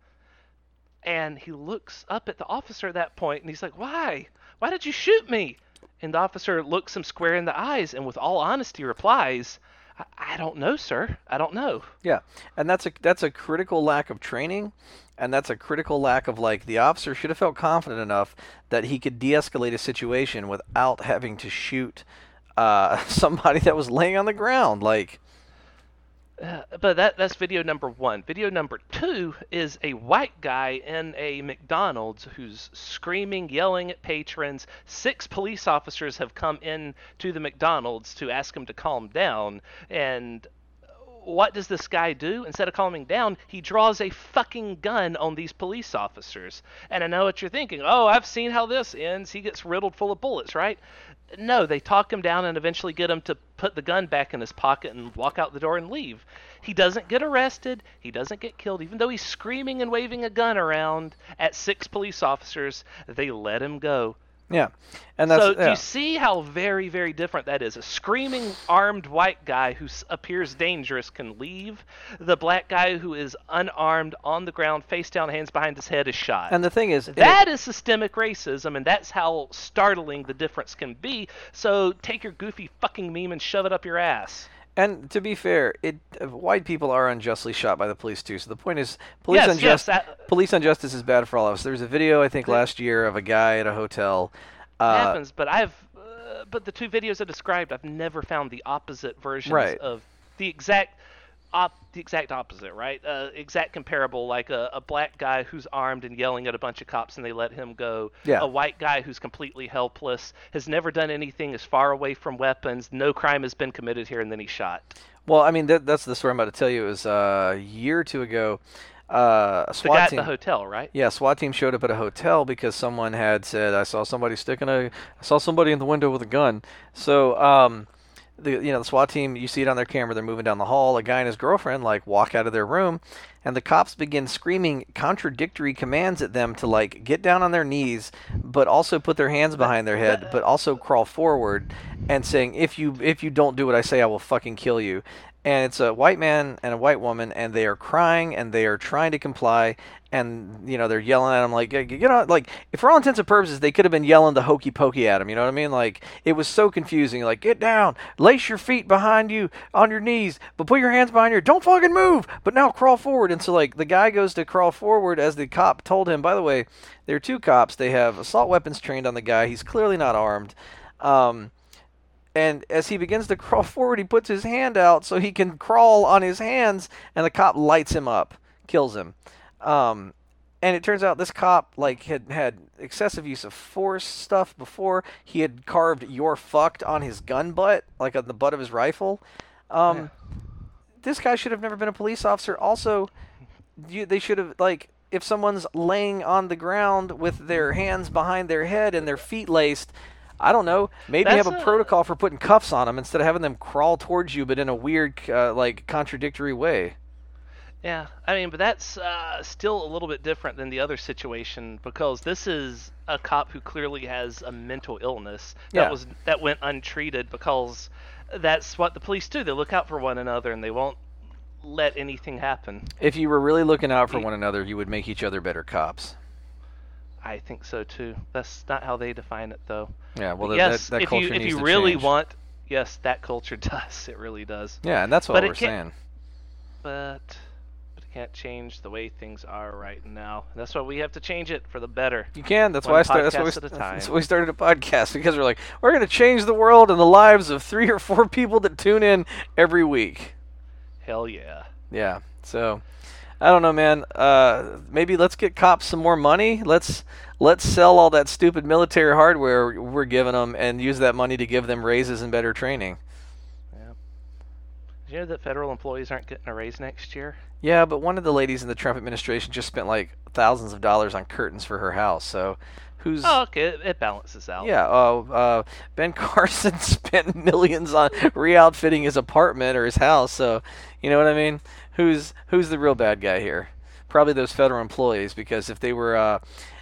[SPEAKER 2] And he looks up at the officer at that point and he's like, Why? Why did you shoot me? And the officer looks him square in the eyes and, with all honesty, replies, I, don't know, sir. I don't know.
[SPEAKER 1] Yeah, and that's a that's a critical lack of training, and that's a critical lack of like the officer should have felt confident enough that he could de-escalate a situation without having to shoot uh, somebody that was laying on the ground. Like,
[SPEAKER 2] Uh, but that that's video number one. Video number two is a white guy in a McDonald's who's screaming, yelling at patrons. Six police officers have come in to the McDonald's to ask him to calm down. And what does this guy do? Instead of calming down, he draws a fucking gun on these police officers. And I know what you're thinking. Oh, I've seen how this ends. He gets riddled full of bullets, right? No, they talk him down and eventually get him to put the gun back in his pocket and walk out the door and leave. He doesn't get arrested. He doesn't get killed. Even though he's screaming and waving a gun around at six police officers, they let him go.
[SPEAKER 1] Yeah, and that's
[SPEAKER 2] so do you see how very, very different that is? A screaming armed white guy who appears dangerous can leave. The black guy who is unarmed on the ground, face down, hands behind his head, is shot.
[SPEAKER 1] and the thing is, it-
[SPEAKER 2] That is systemic racism, and that's how startling the difference can be. So take your goofy fucking meme and shove it up your ass.
[SPEAKER 1] And to be fair, it uh, white people are unjustly shot by the police too. So the point is, police
[SPEAKER 2] Yes, yes,
[SPEAKER 1] injustice
[SPEAKER 2] that-
[SPEAKER 1] police injustice is bad for all of us. There was a video I think last year of a guy at a hotel.
[SPEAKER 2] It
[SPEAKER 1] Uh,
[SPEAKER 2] happens, but I've, uh, but the two videos I described, I've never found the opposite versions
[SPEAKER 1] Right.
[SPEAKER 2] of the exact, op, the exact opposite, right? Uh, exact comparable, like a, a black guy who's armed and yelling at a bunch of cops and they let him go.
[SPEAKER 1] Yeah.
[SPEAKER 2] A white guy who's completely helpless, has never done anything, is far away from weapons, no crime has been committed here, and then he's shot.
[SPEAKER 1] well, I mean that, that's the story I'm about to tell you. It was uh, a year or two ago. Uh, a SWAT team.
[SPEAKER 2] the hotel, right?
[SPEAKER 1] Yeah, SWAT team showed up at a hotel because someone had said, "I saw somebody sticking a, I saw somebody in the window with a gun." So, um, the you know the SWAT team, you see it on their camera. They're moving down the hall. A guy and his girlfriend like walk out of their room, and the cops begin screaming contradictory commands at them to like get down on their knees, but also put their hands behind their head, but also crawl forward, and saying, "If you if you don't do what I say, I will fucking kill you." And it's a white man and a white woman, and they are crying and they are trying to comply, and you know they're yelling at him like, you know! Like, if for all intents and purposes, they could have been yelling the hokey pokey at him. You know what I mean? Like, it was so confusing. Like, get down, lace your feet behind you on your knees, but put your hands behind your. Don't fucking move. But now crawl forward. And so like the guy goes to crawl forward as the cop told him. By the way, there are two cops. They have assault weapons trained on the guy. He's clearly not armed. Um, and as he begins to crawl forward, he puts his hand out so he can crawl on his hands, and the cop lights him up, kills him. Um, and it turns out this cop like had had excessive use of force stuff before. He had carved "your fucked" on his gun butt, like on the butt of his rifle. Um, This guy should have never been a police officer. Also, you, they should have like if someone's laying on the ground with their hands behind their head and their feet laced. I don't know. Maybe have a
[SPEAKER 2] a-
[SPEAKER 1] protocol for putting cuffs on them instead of having them crawl towards you, but in a weird, uh, like contradictory way.
[SPEAKER 2] Yeah, I mean, but that's uh, still a little bit different than the other situation because this is a cop who clearly has a mental illness that
[SPEAKER 1] Yeah.
[SPEAKER 2] was that went untreated because that's what the police do. They look out for one another and they won't let anything happen.
[SPEAKER 1] If you were really looking out for one another, you would make each other better cops.
[SPEAKER 2] I think so too. That's not how they define it though.
[SPEAKER 1] Yeah, well, that,
[SPEAKER 2] yes,
[SPEAKER 1] that, that
[SPEAKER 2] if you if you really
[SPEAKER 1] change.
[SPEAKER 2] want, yes, that culture does. It really does.
[SPEAKER 1] Yeah, and that's what
[SPEAKER 2] But
[SPEAKER 1] we're saying.
[SPEAKER 2] But but it can't change the way things are right now. That's why we have to change it for the better.
[SPEAKER 1] You can. That's
[SPEAKER 2] One
[SPEAKER 1] why I started. That's why, we,
[SPEAKER 2] podcast at a
[SPEAKER 1] that's why we started a podcast because we're like, we're going to change the world and the lives of three or four people that tune in every week.
[SPEAKER 2] Hell yeah.
[SPEAKER 1] Yeah. So, I don't know, man. Uh, maybe let's get cops some more money. Let's let's sell all that stupid military hardware we're giving them and use that money to give them raises and better training. Yeah.
[SPEAKER 2] Did you know that federal employees aren't getting a raise next year?
[SPEAKER 1] Yeah, but one of the ladies in the Trump administration just spent like thousands of dollars on curtains for her house. So, who's
[SPEAKER 2] Oh, okay. It, it balances out.
[SPEAKER 1] Yeah, uh, uh, Ben Carson spent millions on re-outfitting his apartment or his house. So, you know what I mean? Who's who's the real bad guy here? Probably those federal employees, because if they were, uh,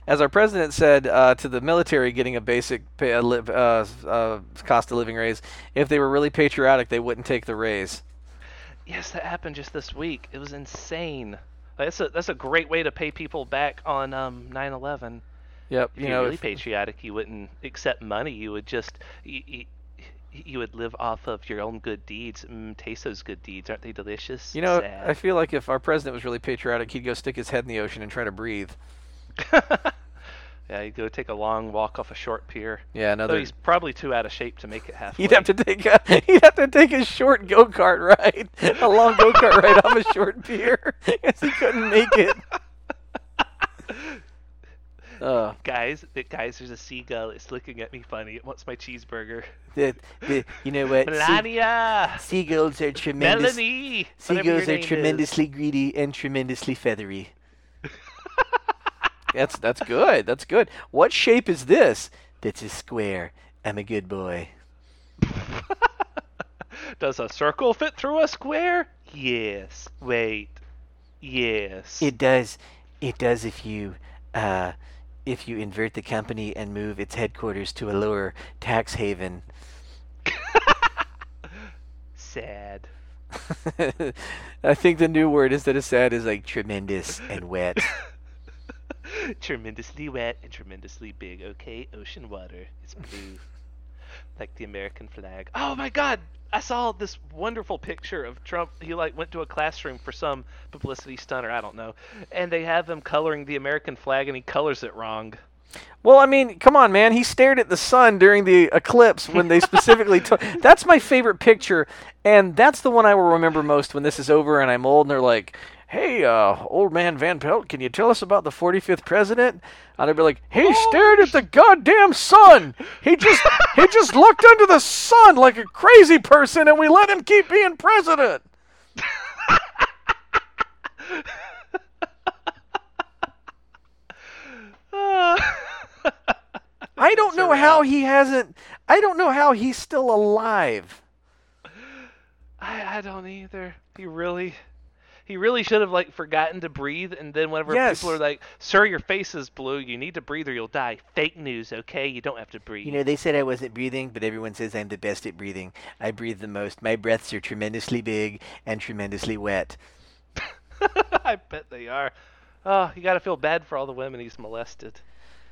[SPEAKER 1] as our president said uh, to the military getting a basic pay, uh, li- uh, uh, cost of living raise, if they were really patriotic, they wouldn't take the raise.
[SPEAKER 2] Yes, that happened just this week. It was insane. That's a that's a great way to pay people back on um 9/11.
[SPEAKER 1] Yep.
[SPEAKER 2] If
[SPEAKER 1] You know,
[SPEAKER 2] really
[SPEAKER 1] if-
[SPEAKER 2] patriotic, you wouldn't accept money. You would just you, you, you would live off of your own good deeds. Mm, taste those good deeds, aren't they delicious?
[SPEAKER 1] you know,
[SPEAKER 2] Sad.
[SPEAKER 1] I feel like if our president was really patriotic, he'd go stick his head in the ocean and try to breathe.
[SPEAKER 2] yeah, he'd go take a long walk off a short pier.
[SPEAKER 1] Yeah,
[SPEAKER 2] Though
[SPEAKER 1] another.
[SPEAKER 2] he's probably too out of shape to make it halfway.
[SPEAKER 1] He'd have to take a he'd have to take a short go kart ride, a long go kart ride off a short pier, because he couldn't make it. Uh,
[SPEAKER 2] Guys, guys, there's a seagull. It's looking at me funny. It wants my cheeseburger.
[SPEAKER 1] the, the, you know what?
[SPEAKER 2] Melania,
[SPEAKER 1] seagulls are tremendous.
[SPEAKER 2] Melanie.
[SPEAKER 1] Seagulls are
[SPEAKER 2] name is.
[SPEAKER 1] tremendously greedy and tremendously feathery. that's that's good. That's good. What shape is this? That's a square. I'm a good boy.
[SPEAKER 2] Does a circle fit through a square? Yes. Wait. Yes.
[SPEAKER 1] It does. It does if you uh, if you invert the company and move its headquarters to a lower tax haven.
[SPEAKER 2] Sad.
[SPEAKER 1] I think the new word instead of sad is like tremendous and wet.
[SPEAKER 2] tremendously wet and tremendously big. Okay, ocean water. It's blue. Like the American flag. Oh my god! I saw this wonderful picture of Trump. He like went to a classroom for some publicity stunt or I don't know. And they have him coloring the American flag and he colors it wrong.
[SPEAKER 1] Well, I mean, come on, man. He stared at the sun during the eclipse when they specifically took. That's my favorite picture, and that's the one I will remember most when this is over and I'm old and they're like, "Hey, uh, old man Van Pelt, can you tell us about the 45th president?" And I'd be like, "He stared at the goddamn sun. He just he just looked under the sun like a crazy person, and we let him keep being president." I don't know how he hasn't. I don't know how he's still alive.
[SPEAKER 2] I, I don't either. He really, he really should have like forgotten to breathe, and then whenever
[SPEAKER 1] Yes.
[SPEAKER 2] people are like, "Sir, your face is blue. You need to breathe or you'll die." Fake news, okay? You don't have to breathe.
[SPEAKER 1] You know, they said I wasn't breathing, but everyone says I'm the best at breathing. I breathe the most. My breaths are tremendously big and tremendously wet.
[SPEAKER 2] I bet they are. Oh, you gotta feel bad for all the women he's molested.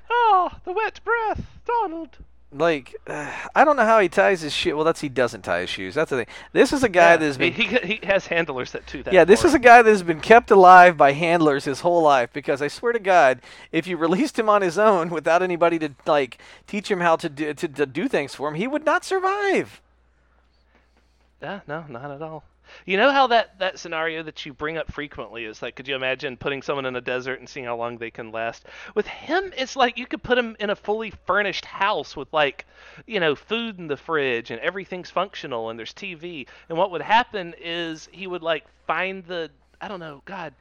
[SPEAKER 2] Oh, the wet breath, Donald.
[SPEAKER 1] Like, uh, I don't know how he ties his shit. Well, that's he doesn't tie his shoes. That's the thing. This is a guy
[SPEAKER 2] Yeah,
[SPEAKER 1] that has been.
[SPEAKER 2] he, he has handlers that do that.
[SPEAKER 1] Yeah, this
[SPEAKER 2] for
[SPEAKER 1] is a guy that has been kept alive by handlers his whole life. Because I swear to God, if you released him on his own without anybody to like teach him how to do to, to do things for him, he would not survive.
[SPEAKER 2] Yeah, no, not at all. You know how that, that scenario that you bring up frequently is like, could you imagine putting someone in a desert and seeing how long they can last? With him, it's like you could put him in a fully furnished house with like, you know, food in the fridge and everything's functional and there's TV. And what would happen is he would like find the, I don't know, God,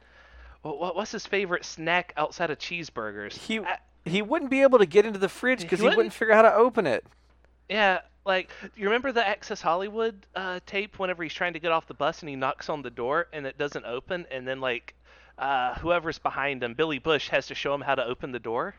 [SPEAKER 2] what, what's his favorite snack outside of cheeseburgers?
[SPEAKER 1] He
[SPEAKER 2] I-
[SPEAKER 1] he wouldn't be able to get into the fridge because
[SPEAKER 2] He
[SPEAKER 1] he, wouldn't
[SPEAKER 2] wouldn't?
[SPEAKER 1] figure out how to open it.
[SPEAKER 2] Yeah, like you remember the Access Hollywood uh, tape whenever he's trying to get off the bus and he knocks on the door and it doesn't open and then like uh, whoever's behind him, Billy Bush, has to show him how to open the door.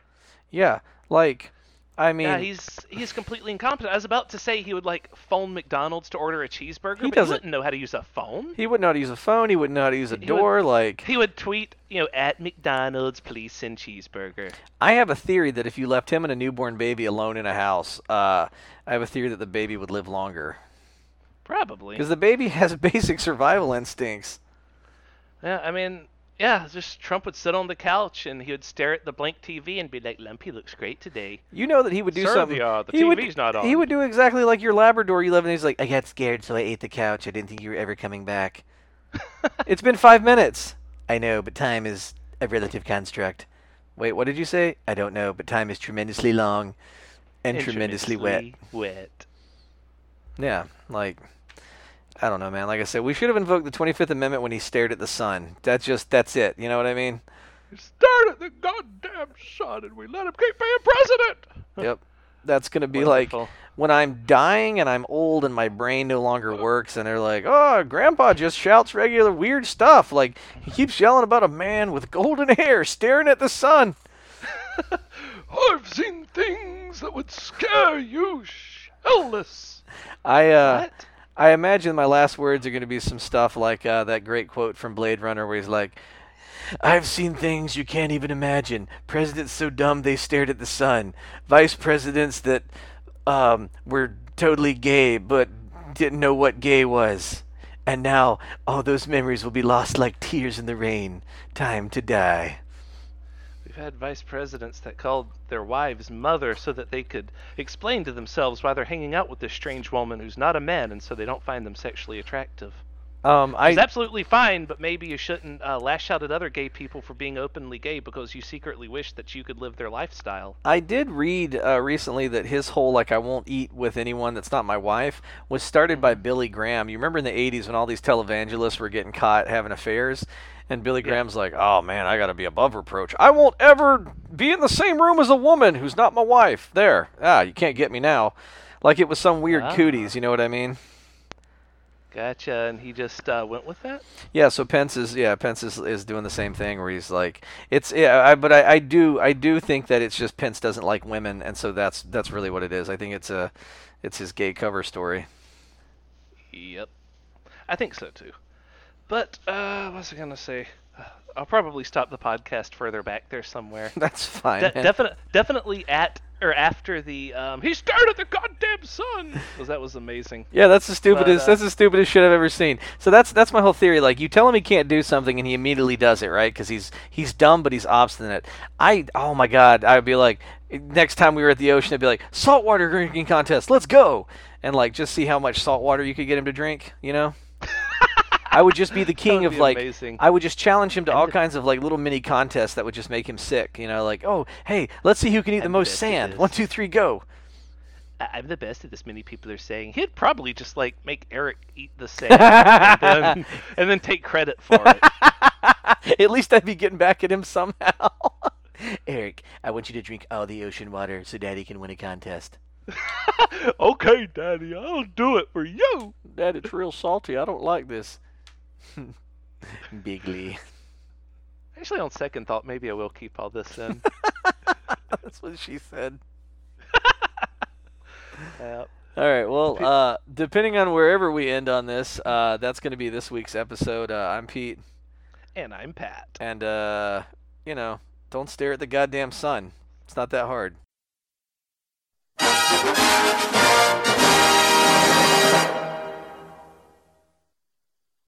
[SPEAKER 1] Yeah, like, I mean,
[SPEAKER 2] yeah, he's he's completely incompetent. I was about to say he would like phone McDonald's to order a cheeseburger,
[SPEAKER 1] He
[SPEAKER 2] but
[SPEAKER 1] doesn't-
[SPEAKER 2] he wouldn't know how to use a phone.
[SPEAKER 1] he wouldn't know how to use a phone. He wouldn't know how to use a
[SPEAKER 2] He would-
[SPEAKER 1] door. like,
[SPEAKER 2] He would tweet, you know, at McDonald's, please send cheeseburger.
[SPEAKER 1] I have a theory that if you left him and a newborn baby alone in a house, uh, I have a theory that the baby would live longer
[SPEAKER 2] Probably.
[SPEAKER 1] because the baby has basic survival instincts.
[SPEAKER 2] Yeah, I mean, yeah, just Trump would sit on the couch and he would stare at the blank TV and be like, "Lumpy looks great today."
[SPEAKER 1] You know that he would do
[SPEAKER 2] Sir,
[SPEAKER 1] something.
[SPEAKER 2] the, uh, the
[SPEAKER 1] he would,
[SPEAKER 2] TV's not on.
[SPEAKER 1] He would do exactly like your Labrador you live in. He's like, I got scared, so I ate the couch. I didn't think you were ever coming back. it's been five minutes. I know, but time is a relative construct. Wait, what did you say? I don't know, but time is tremendously long and, tremendously wet.
[SPEAKER 2] Wet.
[SPEAKER 1] Yeah, like I don't know, man. Like I said, we should have invoked the 25th Amendment when he stared at the sun. That's just that's it. You know what I mean?
[SPEAKER 2] He stared at the goddamn sun and we let him keep being president.
[SPEAKER 1] yep. That's gonna be like when I'm dying and I'm old and my brain no longer works, and they're like, "Oh, Grandpa just shouts regular weird stuff. Like he keeps yelling about a man with golden hair staring at the sun."
[SPEAKER 2] I've seen things that would scare you shitless.
[SPEAKER 1] I uh,
[SPEAKER 2] What?
[SPEAKER 1] I imagine my last words are going to be some stuff like uh, that great quote from Blade Runner where he's like, I've seen things you can't even imagine. Presidents so dumb they stared at the sun. Vice presidents that um, were totally gay but didn't know what gay was. And now all those memories will be lost like tears in the rain. Time to die.
[SPEAKER 2] Had vice presidents that called their wives mother so that they could explain to themselves why they're hanging out with this strange woman who's not a man and so they don't find them sexually attractive.
[SPEAKER 1] Um, I
[SPEAKER 2] It's absolutely fine, but maybe you shouldn't uh, lash out at other gay people for being openly gay because you secretly wish that you could live their lifestyle.
[SPEAKER 1] I did read uh, recently that his whole like I won't eat with anyone that's not my wife was started by Billy Graham. You remember in the 80s when all these televangelists were getting caught having affairs and Billy Graham's like, "Oh man, I got to be above reproach. I won't ever be in the same room as a woman who's not my wife." There. Ah, you can't get me now. Like it was some weird
[SPEAKER 2] Ah.
[SPEAKER 1] cooties, you know what I mean?
[SPEAKER 2] Gotcha, and he just uh, went with that?
[SPEAKER 1] Yeah, so Pence is yeah Pence is, is doing the same thing where he's like it's yeah I, but I, I do I do think that it's just Pence doesn't like women and so that's that's really what it is. I think it's a it's his gay cover story.
[SPEAKER 2] Yep. I think so too. But, uh, what was I going to say? I'll probably stop the podcast further back there somewhere.
[SPEAKER 1] That's fine.
[SPEAKER 2] De-
[SPEAKER 1] man.
[SPEAKER 2] definite, definitely at or after the um, he stared at the goddamn sun because that was amazing.
[SPEAKER 1] yeah, that's the stupidest.
[SPEAKER 2] uh,
[SPEAKER 1] that's the stupidest shit I've ever seen. So that's that's my whole theory. Like you tell him he can't do something and he immediately does it, right? Because he's he's dumb but he's obstinate. I oh my god, I'd be like next time we were at the ocean, I'd be like saltwater drinking contest, let's go, and like just see how much salt water you could get him to drink. You know. I would just be the king of like
[SPEAKER 2] amazing.
[SPEAKER 1] I would just challenge him to all kinds of like little mini contests that would just make him sick. You know, like oh hey, let's see who can eat the
[SPEAKER 2] I'm the
[SPEAKER 1] most sand. One two three go.
[SPEAKER 2] I'm the best at this. Many people are saying he'd probably just like make Eric eat the sand and, then, and then take credit for it.
[SPEAKER 1] At least I'd be getting back at him somehow. Eric, I want you to drink all the ocean water so Daddy can win a contest.
[SPEAKER 2] okay, Daddy, I'll do it for you.
[SPEAKER 1] Dad, it's real salty. I don't like this. Bigly.
[SPEAKER 2] Actually, on second thought, maybe I will keep all this in.
[SPEAKER 1] That's what she said.
[SPEAKER 2] Uh,
[SPEAKER 1] All right. Well, uh, depending on wherever we end on this, uh, that's going to be this week's episode. Uh, I'm Pete,
[SPEAKER 2] and I'm Pat.
[SPEAKER 1] and uh, you know, don't stare at the goddamn sun. It's not that hard.